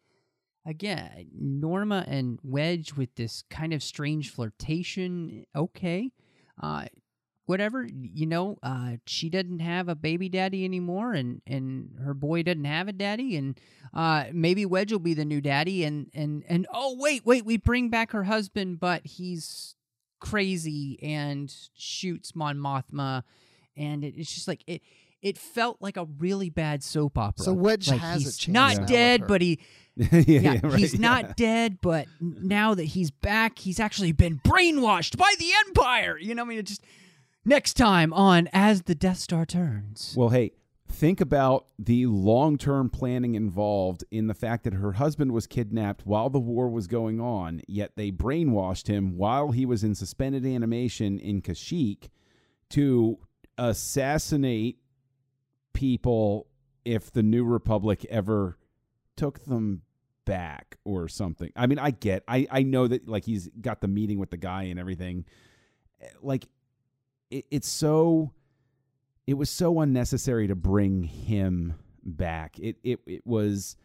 again, Norma and Wedge with this kind of strange flirtation. Okay, uh, whatever you know uh she doesn't have a baby daddy anymore and and her boy doesn't have a daddy and uh maybe wedge will be the new daddy and and and oh wait wait we bring back her husband but he's crazy and shoots mon mothma and it, it's just like it it felt like a really bad soap opera So Wedge like has a chance not dead but he yeah, yeah, right, he's yeah. not dead, but now that he's back, he's actually been brainwashed by the Empire. You know, I mean, it just next time on As the Death Star Turns. Well, hey, think about the long term planning involved in the fact that her husband was kidnapped while the war was going on, yet they brainwashed him while he was in suspended animation in Kashyyyk to assassinate people if the New Republic ever took them back or something. I mean, I get, I, I know that like he's got the meeting with the guy and everything. Like, it, it's so it was so unnecessary to bring him back. It it it was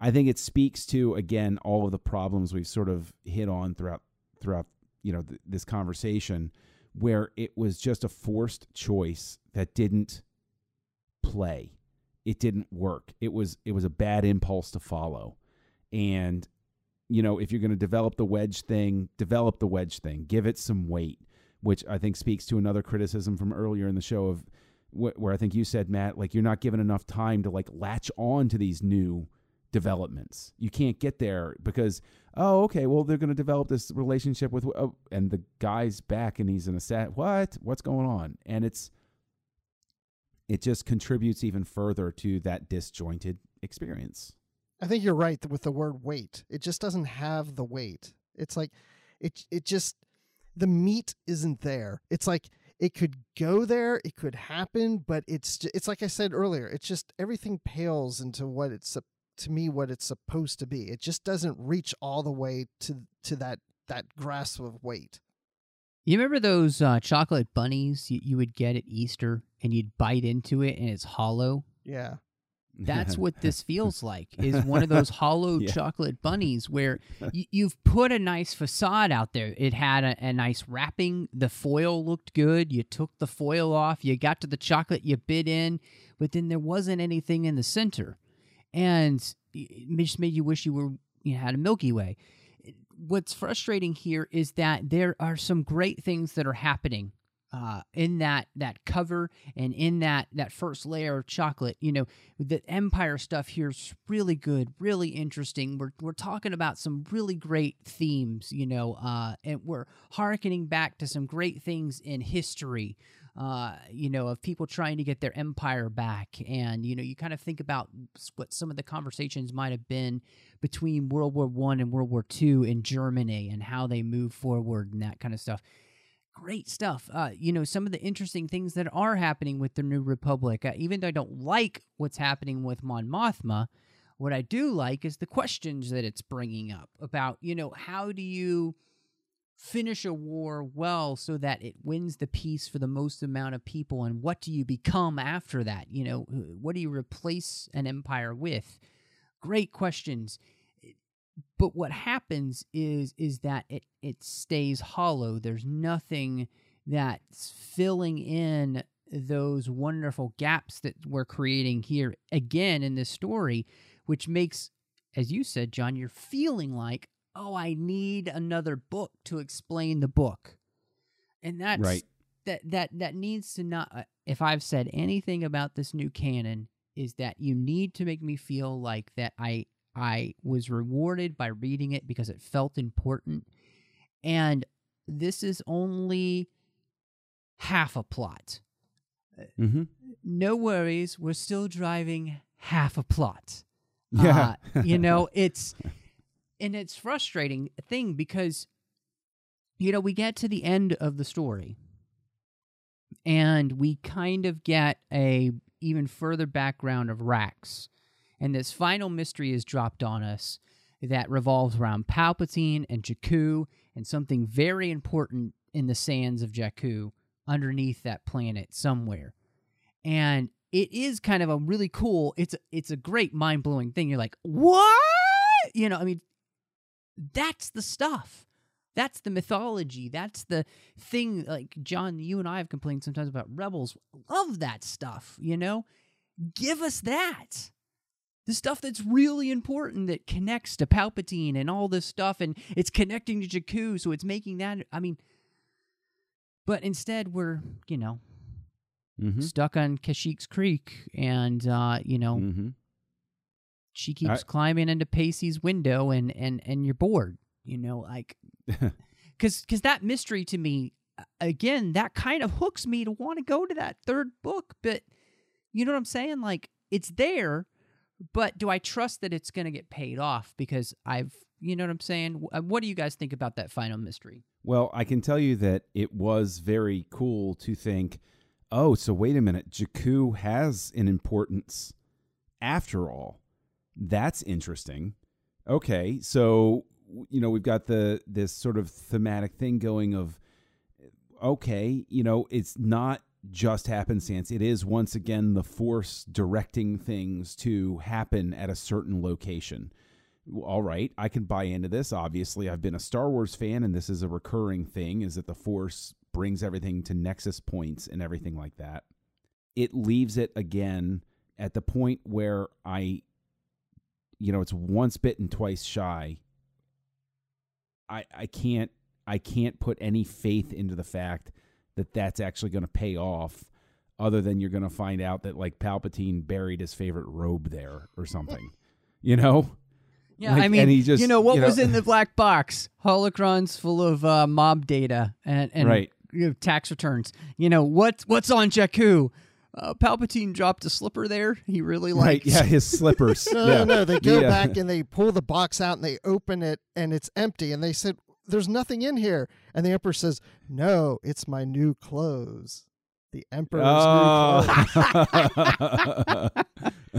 I think it speaks to again all of the problems we've sort of hit on throughout throughout you know th- this conversation where it was just a forced choice that didn't play. It didn't work. It was it was a bad impulse to follow. And you know, if you're going to develop the wedge thing, develop the wedge thing. Give it some weight, which I think speaks to another criticism from earlier in the show of wh- where I think you said Matt, like you're not given enough time to like latch on to these new developments. You can't get there because oh, okay, well they're going to develop this relationship with oh, and the guy's back and he's in a set. What? What's going on? And it's it just contributes even further to that disjointed experience. I think you're right with the word weight. It just doesn't have the weight. It's like it it just the meat isn't there. It's like it could go there, it could happen, but it's it's like I said earlier. It's just everything pales into what it's to me what it's supposed to be. It just doesn't reach all the way to to that that grasp of weight. You remember those uh, chocolate bunnies you, you would get at Easter, and you'd bite into it, and it's hollow. Yeah. That's what this feels like. Is one of those hollow Yeah. chocolate bunnies where y- you've put a nice facade out there. It had a, a nice wrapping. The foil looked good. You took the foil off. You got to the chocolate. You bit in, but then there wasn't anything in the center, and it just made you wish you were you know, had a Milky Way. What's frustrating here is that there are some great things that are happening uh, in that that cover and in that that first layer of chocolate. You know, the Empire stuff here is really good, really interesting. We're we're talking about some really great themes, you know, uh, and we're harkening back to some great things in history. Uh, you know, of people trying to get their empire back, and you know, you kind of think about what some of the conversations might have been between World War One and World War Two in Germany, and how they move forward and that kind of stuff great stuff. Uh, you know, some of the interesting things that are happening with the New Republic. Uh, even though I don't like what's happening with Mon Mothma, what I do like is the questions that it's bringing up about, you know, how do you finish a war well so that it wins the peace for the most amount of people and what do you become after that you know what do you replace an empire with great questions but what happens is is that it it stays hollow there's nothing that's filling in those wonderful gaps that we're creating here again in this story which makes as you said John you're feeling like oh I need another book to explain the book and that's Right. that that that needs to not uh, if I've said anything about this new canon is that you need to make me feel like that I I was rewarded by reading it because it felt important and this is only half a plot. Mm-hmm. No worries, we're still driving half a plot. Yeah. Uh, you know, it's and it's frustrating thing because you know, we get to the end of the story and we kind of get a even further background of Rax. And this final mystery is dropped on us that revolves around Palpatine and Jakku and something very important in the sands of Jakku underneath that planet somewhere. And it is kind of a really cool it's it's a great mind-blowing thing. You're like, "What?" You know, I mean, that's the stuff. That's the mythology. That's the thing. Like John, you and I have complained sometimes about Rebels. Love that stuff. You know, give us that. The stuff that's really important that connects to Palpatine and all this stuff, and it's connecting to Jakku, so it's making that. I mean, but instead we're you know Mm-hmm. stuck on Kashyyyk's Creek, and uh, you know Mm-hmm. she keeps climbing into Pacey's window, and and and you're bored. You know, like because because that mystery to me again that kind of hooks me to want to go to that third book but you know what i'm saying like it's there but do i trust that it's going to get paid off because i've you know what i'm saying uh, what do you guys think about that final mystery Well, I can tell you that it was very cool to think, oh, so wait a minute, Jakku has an importance after all. That's interesting. Okay, so you know we've got the this sort of thematic thing going of okay, you know it's not just happenstance. It is once again the force directing things to happen at a certain location all right, I can buy into this. Obviously, I've been a Star Wars fan, and this is a recurring thing: is that the Force brings everything to nexus points and everything like that. It leaves it again at the point where I, you know, it's once bitten, twice shy. I I can't I can't put any faith into the fact that that's actually going to pay off other than you're going to find out that like Palpatine buried his favorite robe there or something. you know? Yeah, Like, I mean, and he just, you know what you know- was in the black box? Holocrons full of uh, mob data and and Right. you know, tax returns. You know what's what's on Jakku? Uh, Palpatine dropped a slipper there. He really Right, yeah, his slippers. No, yeah. no, no. They go Yeah. back and they pull the box out and they open it and it's empty. And they said, "There's nothing in here." And the Emperor says, "No, it's my new clothes." The Emperor's Oh. New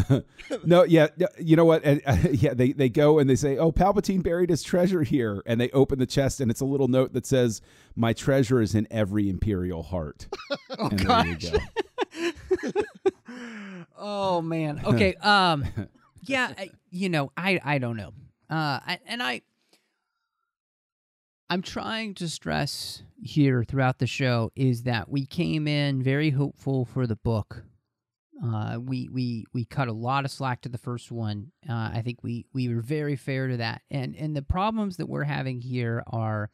clothes. no, yeah, yeah, you know what? And, uh, yeah, they they go and they say, "Oh, Palpatine buried his treasure here," and they open the chest, and it's a little note that says, "My treasure is in every Imperial heart." Oh and there gosh. you go. oh man. Okay. Um. Yeah. I, you know, I I don't know. Uh. I, and I. I'm trying to stress here throughout the show is that we came in very hopeful for the book. Uh, we we we cut a lot of slack to the first one. Uh, I think we we were very fair to that, and and the problems that we're having here are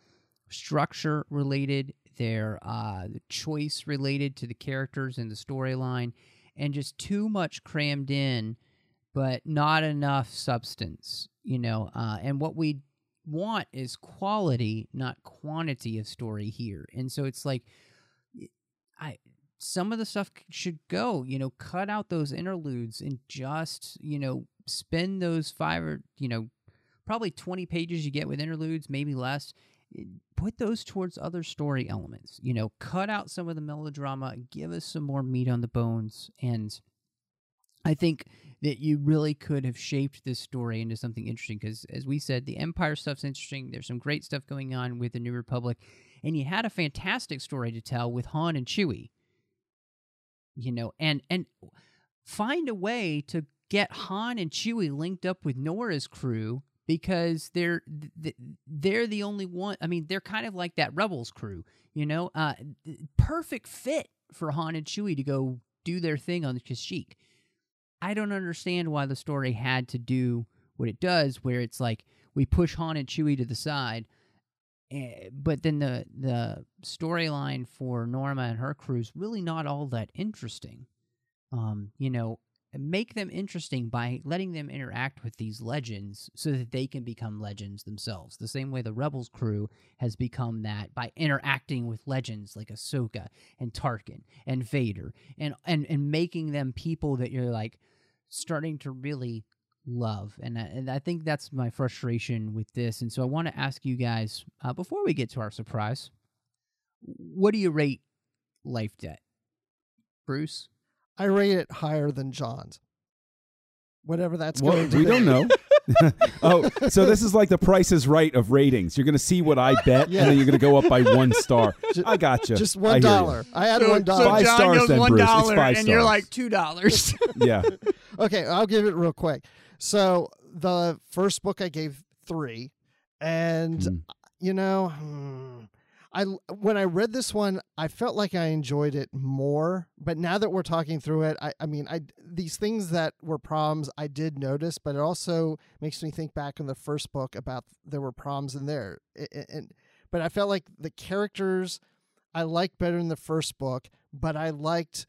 structure related. They're uh, choice related to the characters and the storyline, and just too much crammed in, but not enough substance. You know, uh, and what we want is quality, not quantity of story here. And so it's like, I some of the stuff should go. You know, cut out those interludes and just you know spend those five or you know probably twenty pages you get with interludes, maybe less. eh, Put those towards other story elements. You know, cut out some of the melodrama, give us some more meat on the bones, and I think that you really could have shaped this story into something interesting because, as we said, the Empire stuff's interesting. There's some great stuff going on with the New Republic, and you had a fantastic story to tell with Han and Chewie. You know, and and find a way to get Han and Chewie linked up with Norra's crew because they're they're the only one. I mean, they're kind of like that Rebels crew. You know, uh, perfect fit for Han and Chewie to go do their thing on the Kashyyyk. I don't understand why the story had to do what it does, where it's like we push Han and Chewie to the side, eh, but then the the storyline for Norma and her crew is really not all that interesting. Um, you know, make them interesting by letting them interact with these legends so that they can become legends themselves. The same way the Rebels crew has become that by interacting with legends like Ahsoka and Tarkin and Vader and and and making them people that you're like starting to really love. And I, and I think that's my frustration with this. And so I want to ask you guys uh, before we get to our surprise, what do you rate Life Debt, Bruce? I rate it higher than John's. Whatever that's Well, going to we be. don't know. oh, so this is like the Price is Right of ratings. You're going to see what I bet, Yeah. and then you're going to go up by one star. Ju- I got you. Just one hear I had one dollar. Five John stars goes then, one Bruce. It's dollar, five and you're like two dollars. Yeah. Okay, I'll give it real quick. So the first book I gave three, and Mm. you know, hmm, I when I read this one, I felt like I enjoyed it more. But now that we're talking through it, I, I mean, I these things that were problems I did notice, but it also makes me think back in the first book about there were problems in there, I- and but I felt like the characters I liked better in the first book, but I liked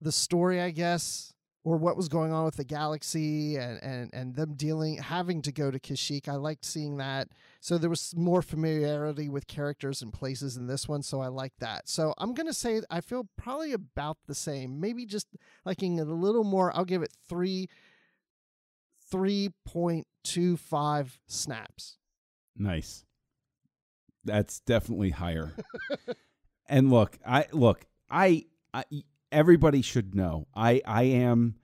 the story, I guess, or what was going on with the galaxy and, and, and them dealing, having to go to Kashyyyk. I liked seeing that. So there was more familiarity with characters and places in this one. So I like that. So I'm going to say I feel probably about the same, maybe just liking it a little more. I'll give it three, 3.25 snaps. Nice. That's definitely higher. and look, I look, I, I everybody should know. I I am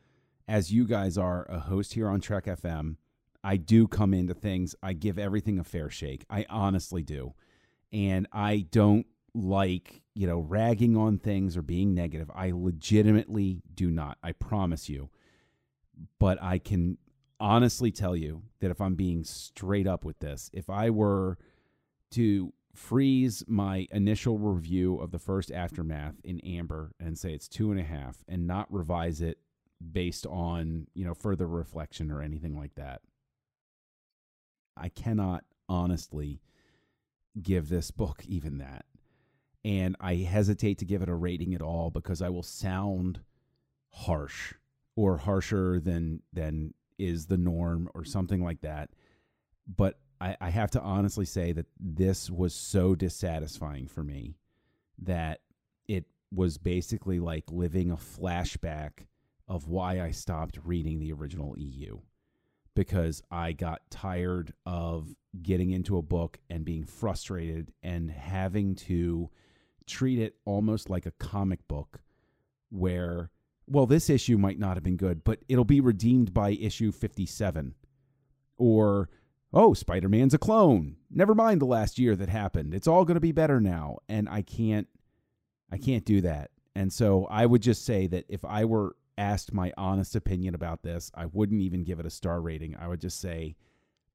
as you guys are a host here on Trek FM. I do come into things. I give everything a fair shake. I honestly do. And I don't like, you know, ragging on things or being negative. I legitimately do not. I promise you. But I can honestly tell you that if I'm being straight up with this, if I were to freeze my initial review of the first aftermath in amber and say it's two and a half and not revise it based on you know further reflection or anything like that i cannot honestly give this book even that. And I hesitate to give it a rating at all because I will sound harsh or harsher than than is the norm or something like that. But I, I have to honestly say that this was so dissatisfying for me that it was basically like living a flashback of why I stopped reading the original EU because I got tired of getting into a book and being frustrated and having to treat it almost like a comic book where well this issue might not have been good but it'll be redeemed by issue 57 or oh Spider-Man's a clone never mind the last year that happened it's all going to be better now and I can't I can't do that and so I would just say that if I were asked my honest opinion about this, I wouldn't even give it a star rating. I would just say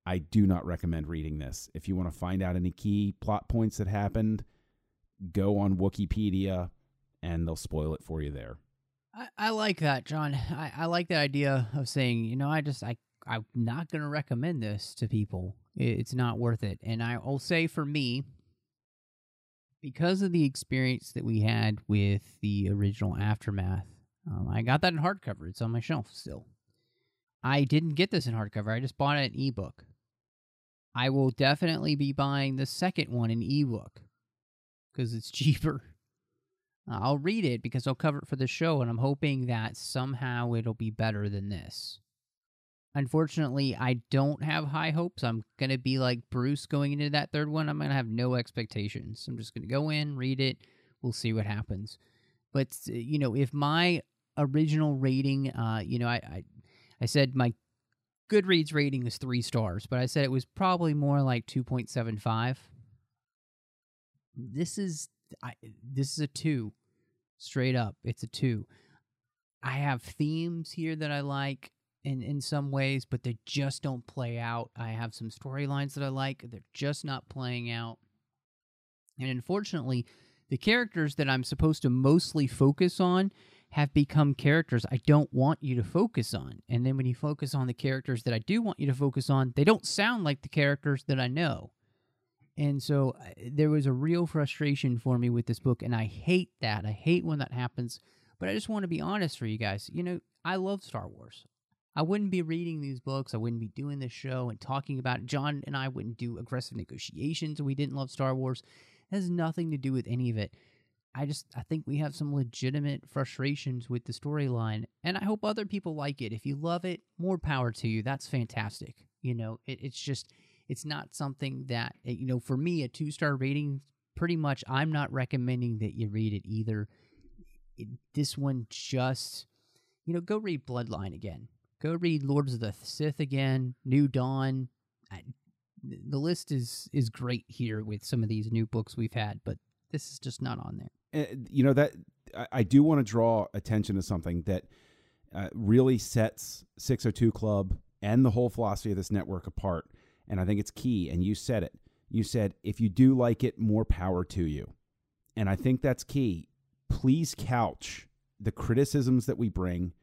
I do not recommend reading this. If you want to find out any key plot points that happened, go on Wikipedia and they'll spoil it for you there. I, I like that, John. I, I like that idea of saying, you know, I just I I'm not going to recommend this to people. It's not worth it. And I'll say for me, because of the experience that we had with the original Aftermath, um, I got that in hardcover. It's on my shelf still. I didn't get this in hardcover. I just bought it in ebook. I will definitely be buying the second one in ebook because it's cheaper. I'll read it because I'll cover it for the show, and I'm hoping that somehow it'll be better than this. Unfortunately, I don't have high hopes. I'm going to be like Bruce going into that third one. I'm going to have no expectations. I'm just going to go in, read it. We'll see what happens. But, you know, if my original rating, uh, you know, I, I, I said my Goodreads rating is three stars, but I said it was probably more like 2.75. This is I, this is a two, straight up. It's a two. I have themes here that I like in in some ways, but they just don't play out. I have some storylines that I like. They're just not playing out. And unfortunately, the characters that I'm supposed to mostly focus on have become characters I don't want you to focus on. And then when you focus on the characters that I do want you to focus on, they don't sound like the characters that I know. And so there was a real frustration for me with this book, and I hate that. I hate when that happens. But I just want to be honest for you guys. You know, I love Star Wars. I wouldn't be reading these books. I wouldn't be doing this show and talking about it. John and I wouldn't do aggressive negotiations. We didn't love Star Wars. It has nothing to do with any of it. I just I think we have some legitimate frustrations with the storyline, and I hope other people like it. If you love it, more power to you. That's fantastic. You know, it, it's just it's not something that eh, you know for me a two star rating. Pretty much, I'm not recommending that you read it either. It, this one just you know go read Bloodline again. Go read Lords of the Sith again. New Dawn. I, the list is is great here with some of these new books we've had, but this is just not on there. Uh, you know that I, I do want to draw attention to something that uh, really sets 602 Club and the whole philosophy of this network apart, and I think it's key. And you said it. You said if you do like it, more power to you, and I think that's key. Please couch the criticisms that we bring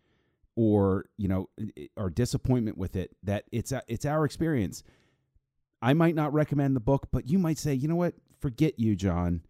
or you know our disappointment with it that it's it's our experience i might not recommend the book but you might say you know what forget you john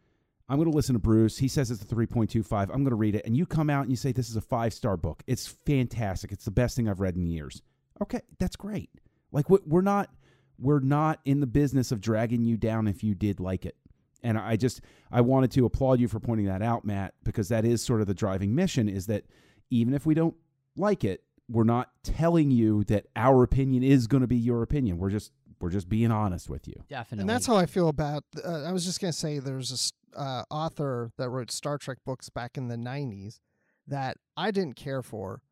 I'm going to listen to Bruce. He says it's a 3.25. I'm going to read it. And you come out and you say, This is a five star book. It's fantastic. It's the best thing I've read in years. Okay, that's great. Like, we're not. We're not in the business of dragging you down if you did like it. And I just I wanted to applaud you for pointing that out, Matt, because that is sort of the driving mission is that even if we don't like it, we're not telling you that our opinion is going to be your opinion. We're just we're just being honest with you. Definitely. And that's how I feel about. Uh, I was just gonna say there's a uh, author that wrote Star Trek books back in the '90s that I didn't care for,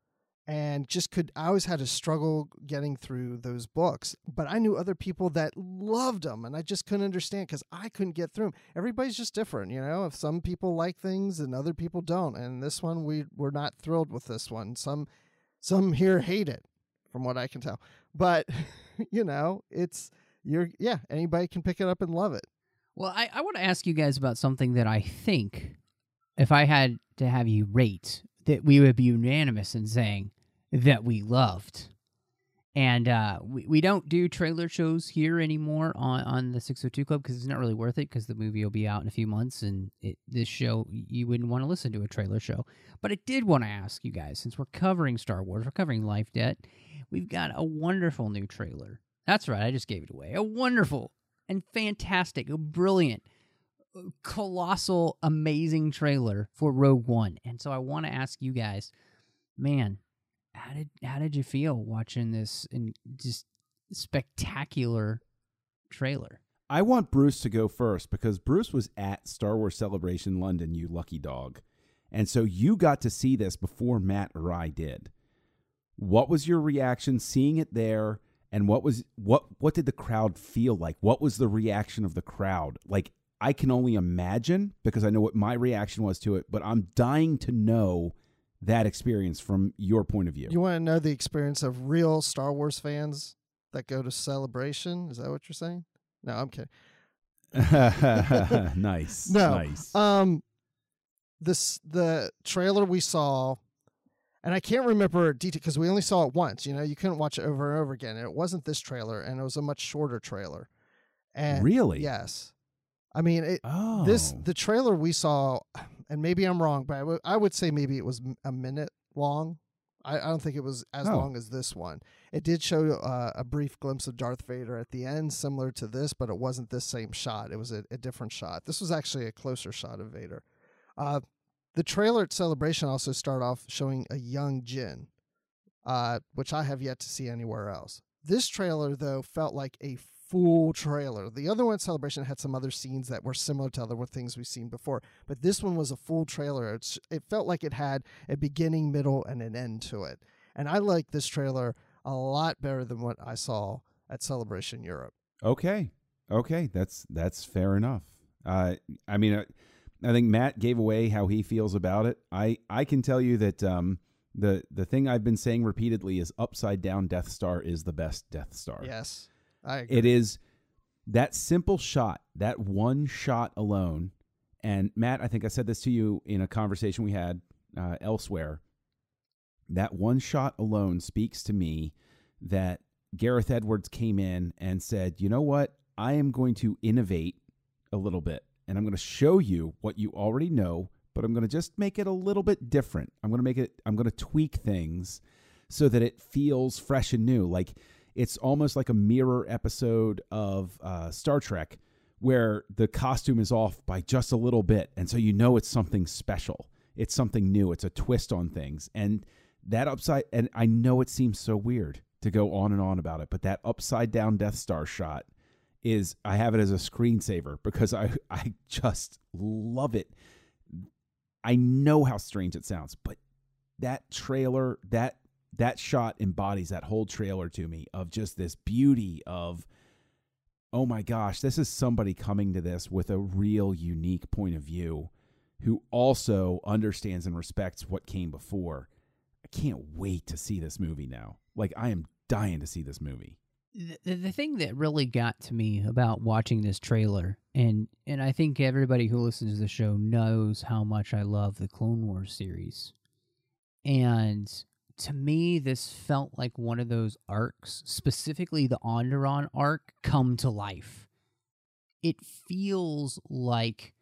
and just could. I always had a struggle getting through those books. But I knew other people that loved them, and I just couldn't understand because I couldn't get through them. Everybody's just different, you know. If some people like things and other people don't, and this one we we're not thrilled with this one. Some some here hate it, from what I can tell. But you know, it's you're yeah, anybody can pick it up and love it. Well, I, I want to ask you guys about something that I think, if I had to have you rate, that we would be unanimous in saying that we loved. And uh, we, we don't do trailer shows here anymore on, on the 602 Club because it's not really worth it because the movie will be out in a few months and it, this show, you wouldn't want to listen to a trailer show. But I did want to ask you guys since we're covering Star Wars, we're covering Life Debt, we've got a wonderful new trailer. That's right, I just gave it away. A wonderful and fantastic, a brilliant, colossal, amazing trailer for Rogue One. And so I want to ask you guys, man, how did how did you feel watching this and just spectacular trailer? I want Bruce to go first because Bruce was at Star Wars Celebration London, you lucky dog. And so you got to see this before Matt or I did. What was your reaction seeing it there? And what was what what did the crowd feel like? What was the reaction of the crowd? Like I can only imagine because I know what my reaction was to it, but I'm dying to know that experience from your point of view. You want to know the experience of real Star Wars fans that go to Celebration? Is that what you're saying? No, I'm kidding. nice. No. Nice. Um, this the trailer we saw, and I can't remember detail because we only saw it once. You know, you couldn't watch it over and over again. And it wasn't this trailer, and it was a much shorter trailer. And Really? yes. I mean, it, oh. this the trailer we saw, and maybe I'm wrong, but I would- say maybe it was a minute long. I, I don't think it was as Oh. long as this one. It did show uh, a brief glimpse of Darth Vader at the end, similar to this, but it wasn't this same shot. It was a, a different shot. This was actually a closer shot of Vader. Uh, the trailer at Celebration also started off showing a young Jyn, uh, which I have yet to see anywhere else. This trailer, though, felt like a full trailer. The other one, Celebration, had some other scenes that were similar to other things we've seen before, but this one was a full trailer. It's, it felt like it had a beginning, middle, and an end to it. And I like this trailer a lot better than what I saw at Celebration Europe. Okay. Okay, that's that's fair enough. Uh, I mean, uh, I think Matt gave away how he feels about it. I I can tell you that um, the the thing I've been saying repeatedly is upside down Death Star is the best Death Star. Yes, I. It is that simple shot, that one shot alone. And Matt, I think I said this to you in a conversation we had uh, elsewhere. That one shot alone speaks to me that Gareth Edwards came in and said, you know what? I am going to innovate a little bit and I'm going to show you what you already know, but I'm going to just make it a little bit different. I'm going to make it, I'm going to tweak things so that it feels fresh and new. Like it's almost like a mirror episode of uh, Star Trek where the costume is off by just a little bit. And so you know it's something special. It's something new. It's a twist on things. And that upside, and I know it seems so weird to go on and on about it, but that upside down Death Star shot is, I have it as a screensaver because I, I just love it. I know how strange it sounds, but that trailer, that that shot embodies that whole trailer to me of just this beauty of oh my gosh, this is somebody coming to this with a real unique point of view who also understands and respects what came before. I can't wait to see this movie now. Like I am dying to see this movie. the, the thing that really got to me about watching this trailer and and I think everybody who listens to the show knows how much I love the Clone Wars series. And to me this felt like one of those arcs, specifically the Onderon arc come to life. It feels like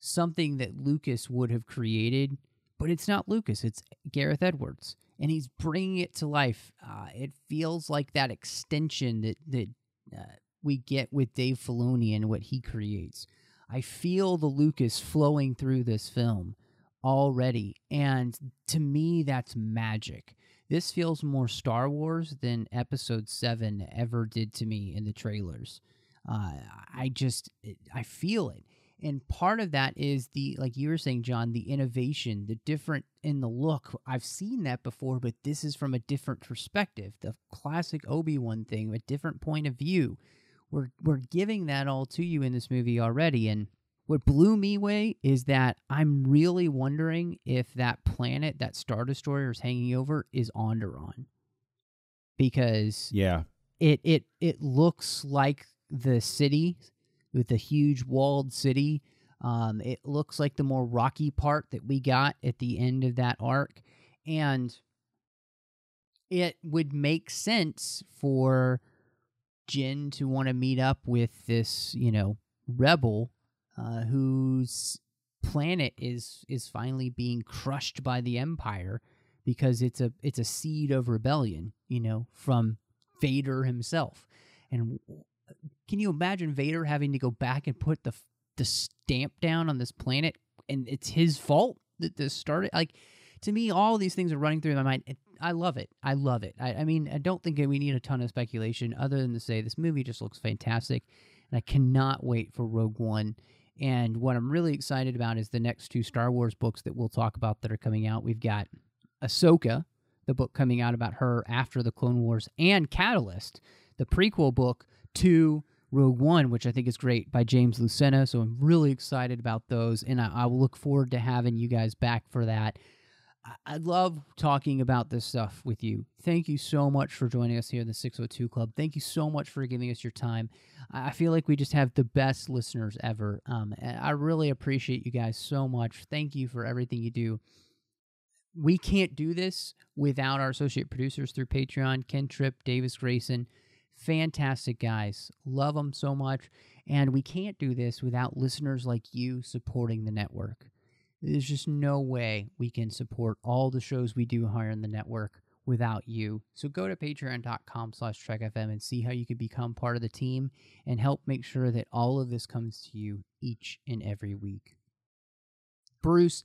something that Lucas would have created, but it's not Lucas, it's Gareth Edwards and he's bringing it to life. Uh, it feels like that extension that that uh, we get with Dave Filoni and what he creates. I feel the Lucas flowing through this film already, and to me, that's magic. This feels more Star Wars than Episode Seven ever did to me in the trailers. Uh, I just, I feel it and part of that is the like you were saying john the innovation the different in the look i've seen that before but this is from a different perspective the classic obi-wan thing a different point of view we're we're giving that all to you in this movie already and what blew me away is that i'm really wondering if that planet that star destroyer is hanging over is onderon because Yeah. it it it looks like the city with the huge walled city. Um, it looks like the more rocky part that we got at the end of that arc, and it would make sense for Jyn to want to meet up with this, you know, rebel uh, whose planet is is finally being crushed by the Empire because it's a it's a seed of rebellion, you know, from Vader himself. And can you imagine Vader having to go back and put the the stamp down on this planet, and it's his fault that this started? Like to me, all these things are running through my mind. I love it. I love it. I, I mean, I don't think we need a ton of speculation other than to say this movie just looks fantastic, and I cannot wait for Rogue One. And what I'm really excited about is the next two Star Wars books that we'll talk about that are coming out. We've got Ahsoka, the book coming out about her after the Clone Wars, and Catalyst, the prequel book to Rogue One, which I think is great by James Luceno. So I'm really excited about those, and I, I will look forward to having you guys back for that. I love talking about this stuff with you. Thank you so much for joining us here in the 602 Club. Thank you so much for giving us your time. I feel like we just have the best listeners ever. Um, I really appreciate you guys so much. Thank you for everything you do. We can't do this without our associate producers through Patreon Ken Tripp, Davis Grayson. Fantastic guys. Love them so much. And we can't do this without listeners like you supporting the network. There's just no way we can support all the shows we do here in the network without you. So go to patreon.com slash trekfm and see how you can become part of the team and help make sure that all of this comes to you each and every week. Bruce,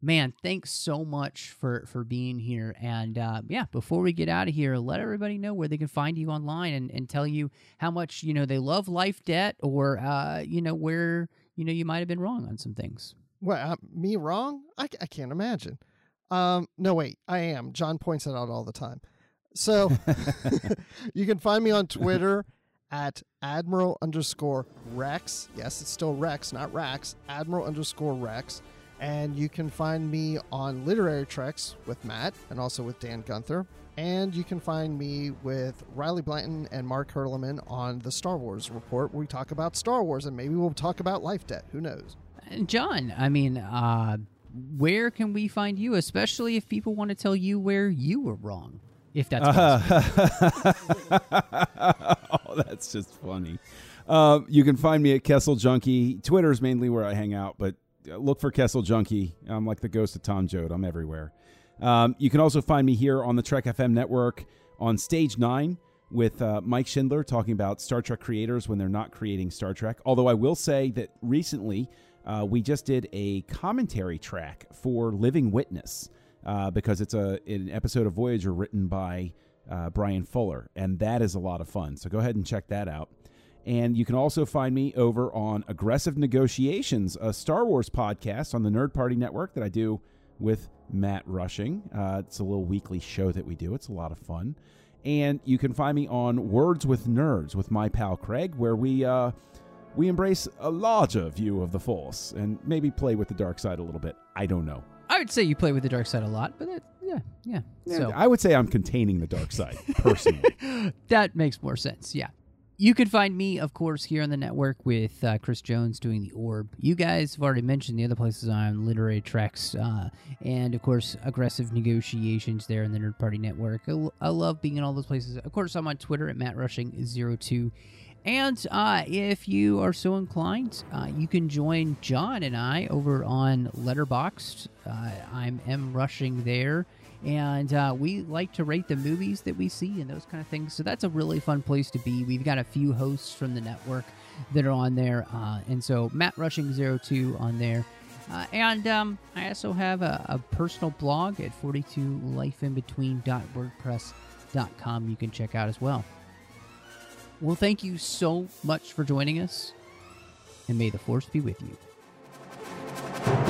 man, thanks so much for for being here. And uh, yeah, before we get out of here, let everybody know where they can find you online and, and tell you how much you know they love life debt or uh, you know where you know you might have been wrong on some things. What, uh, me wrong? I, I can't imagine. Um, no, wait, I am. John points it out all the time. So you can find me on Twitter at Admiral underscore Rex. Yes, it's still Rex, not Rax. Admiral underscore Rex. And you can find me on Literary Treks with Matt and also with Dan Gunther. And you can find me with Riley Blanton and Mark Hurleman on the Star Wars Report, where we talk about Star Wars and maybe we'll talk about life debt. Who knows? John, I mean, uh, where can we find you, especially if people want to tell you where you were wrong? If that's possible. oh, that's just funny. Uh, you can find me at Kessel Junkie. Twitter is mainly where I hang out, but uh, look for Kessel Junkie. I'm like the ghost of Tom Joad. I'm everywhere. Um, you can also find me here on the Trek FM network on Stage 9 with uh, Mike Schindler talking about Star Trek creators when they're not creating Star Trek. Although I will say that recently uh, we just did a commentary track for Living Witness uh, because it's a an episode of Voyager written by uh, Bryan Fuller, and that is a lot of fun. So go ahead and check that out. And you can also find me over on Aggressive Negotiations, a Star Wars podcast on the Nerd Party Network that I do with Matt Rushing. Uh, it's a little weekly show that we do. It's a lot of fun. And you can find me on Words with Nerds with my pal Craig, where we uh, we embrace a larger view of the Force and maybe play with the dark side a little bit. I don't know. I would say you play with the dark side a lot, but that, yeah, yeah. Yeah, so I would say I'm containing the dark side personally. that makes more sense. Yeah. You can find me, of course, here on the network with uh, Chris Jones doing the Orb. You guys have already mentioned the other places on Literary Treks, uh, and of course, aggressive negotiations there in the Nerd Party Network. I, l- I love being in all those places. Of course, I'm on Twitter at MattRushing02. And uh, if you are so inclined, uh, you can join John and I over on Letterboxd. Uh, I'm M Rushing there, and uh, we like to rate the movies that we see and those kind of things. So that's a really fun place to be. We've got a few hosts from the network that are on there, uh, and so Matt Rushing 02 on there. Uh, and um, I also have a, a personal blog at 42lifeinbetween.wordpress.com you can check out as well. Well, thank you so much for joining us, and may the force be with you.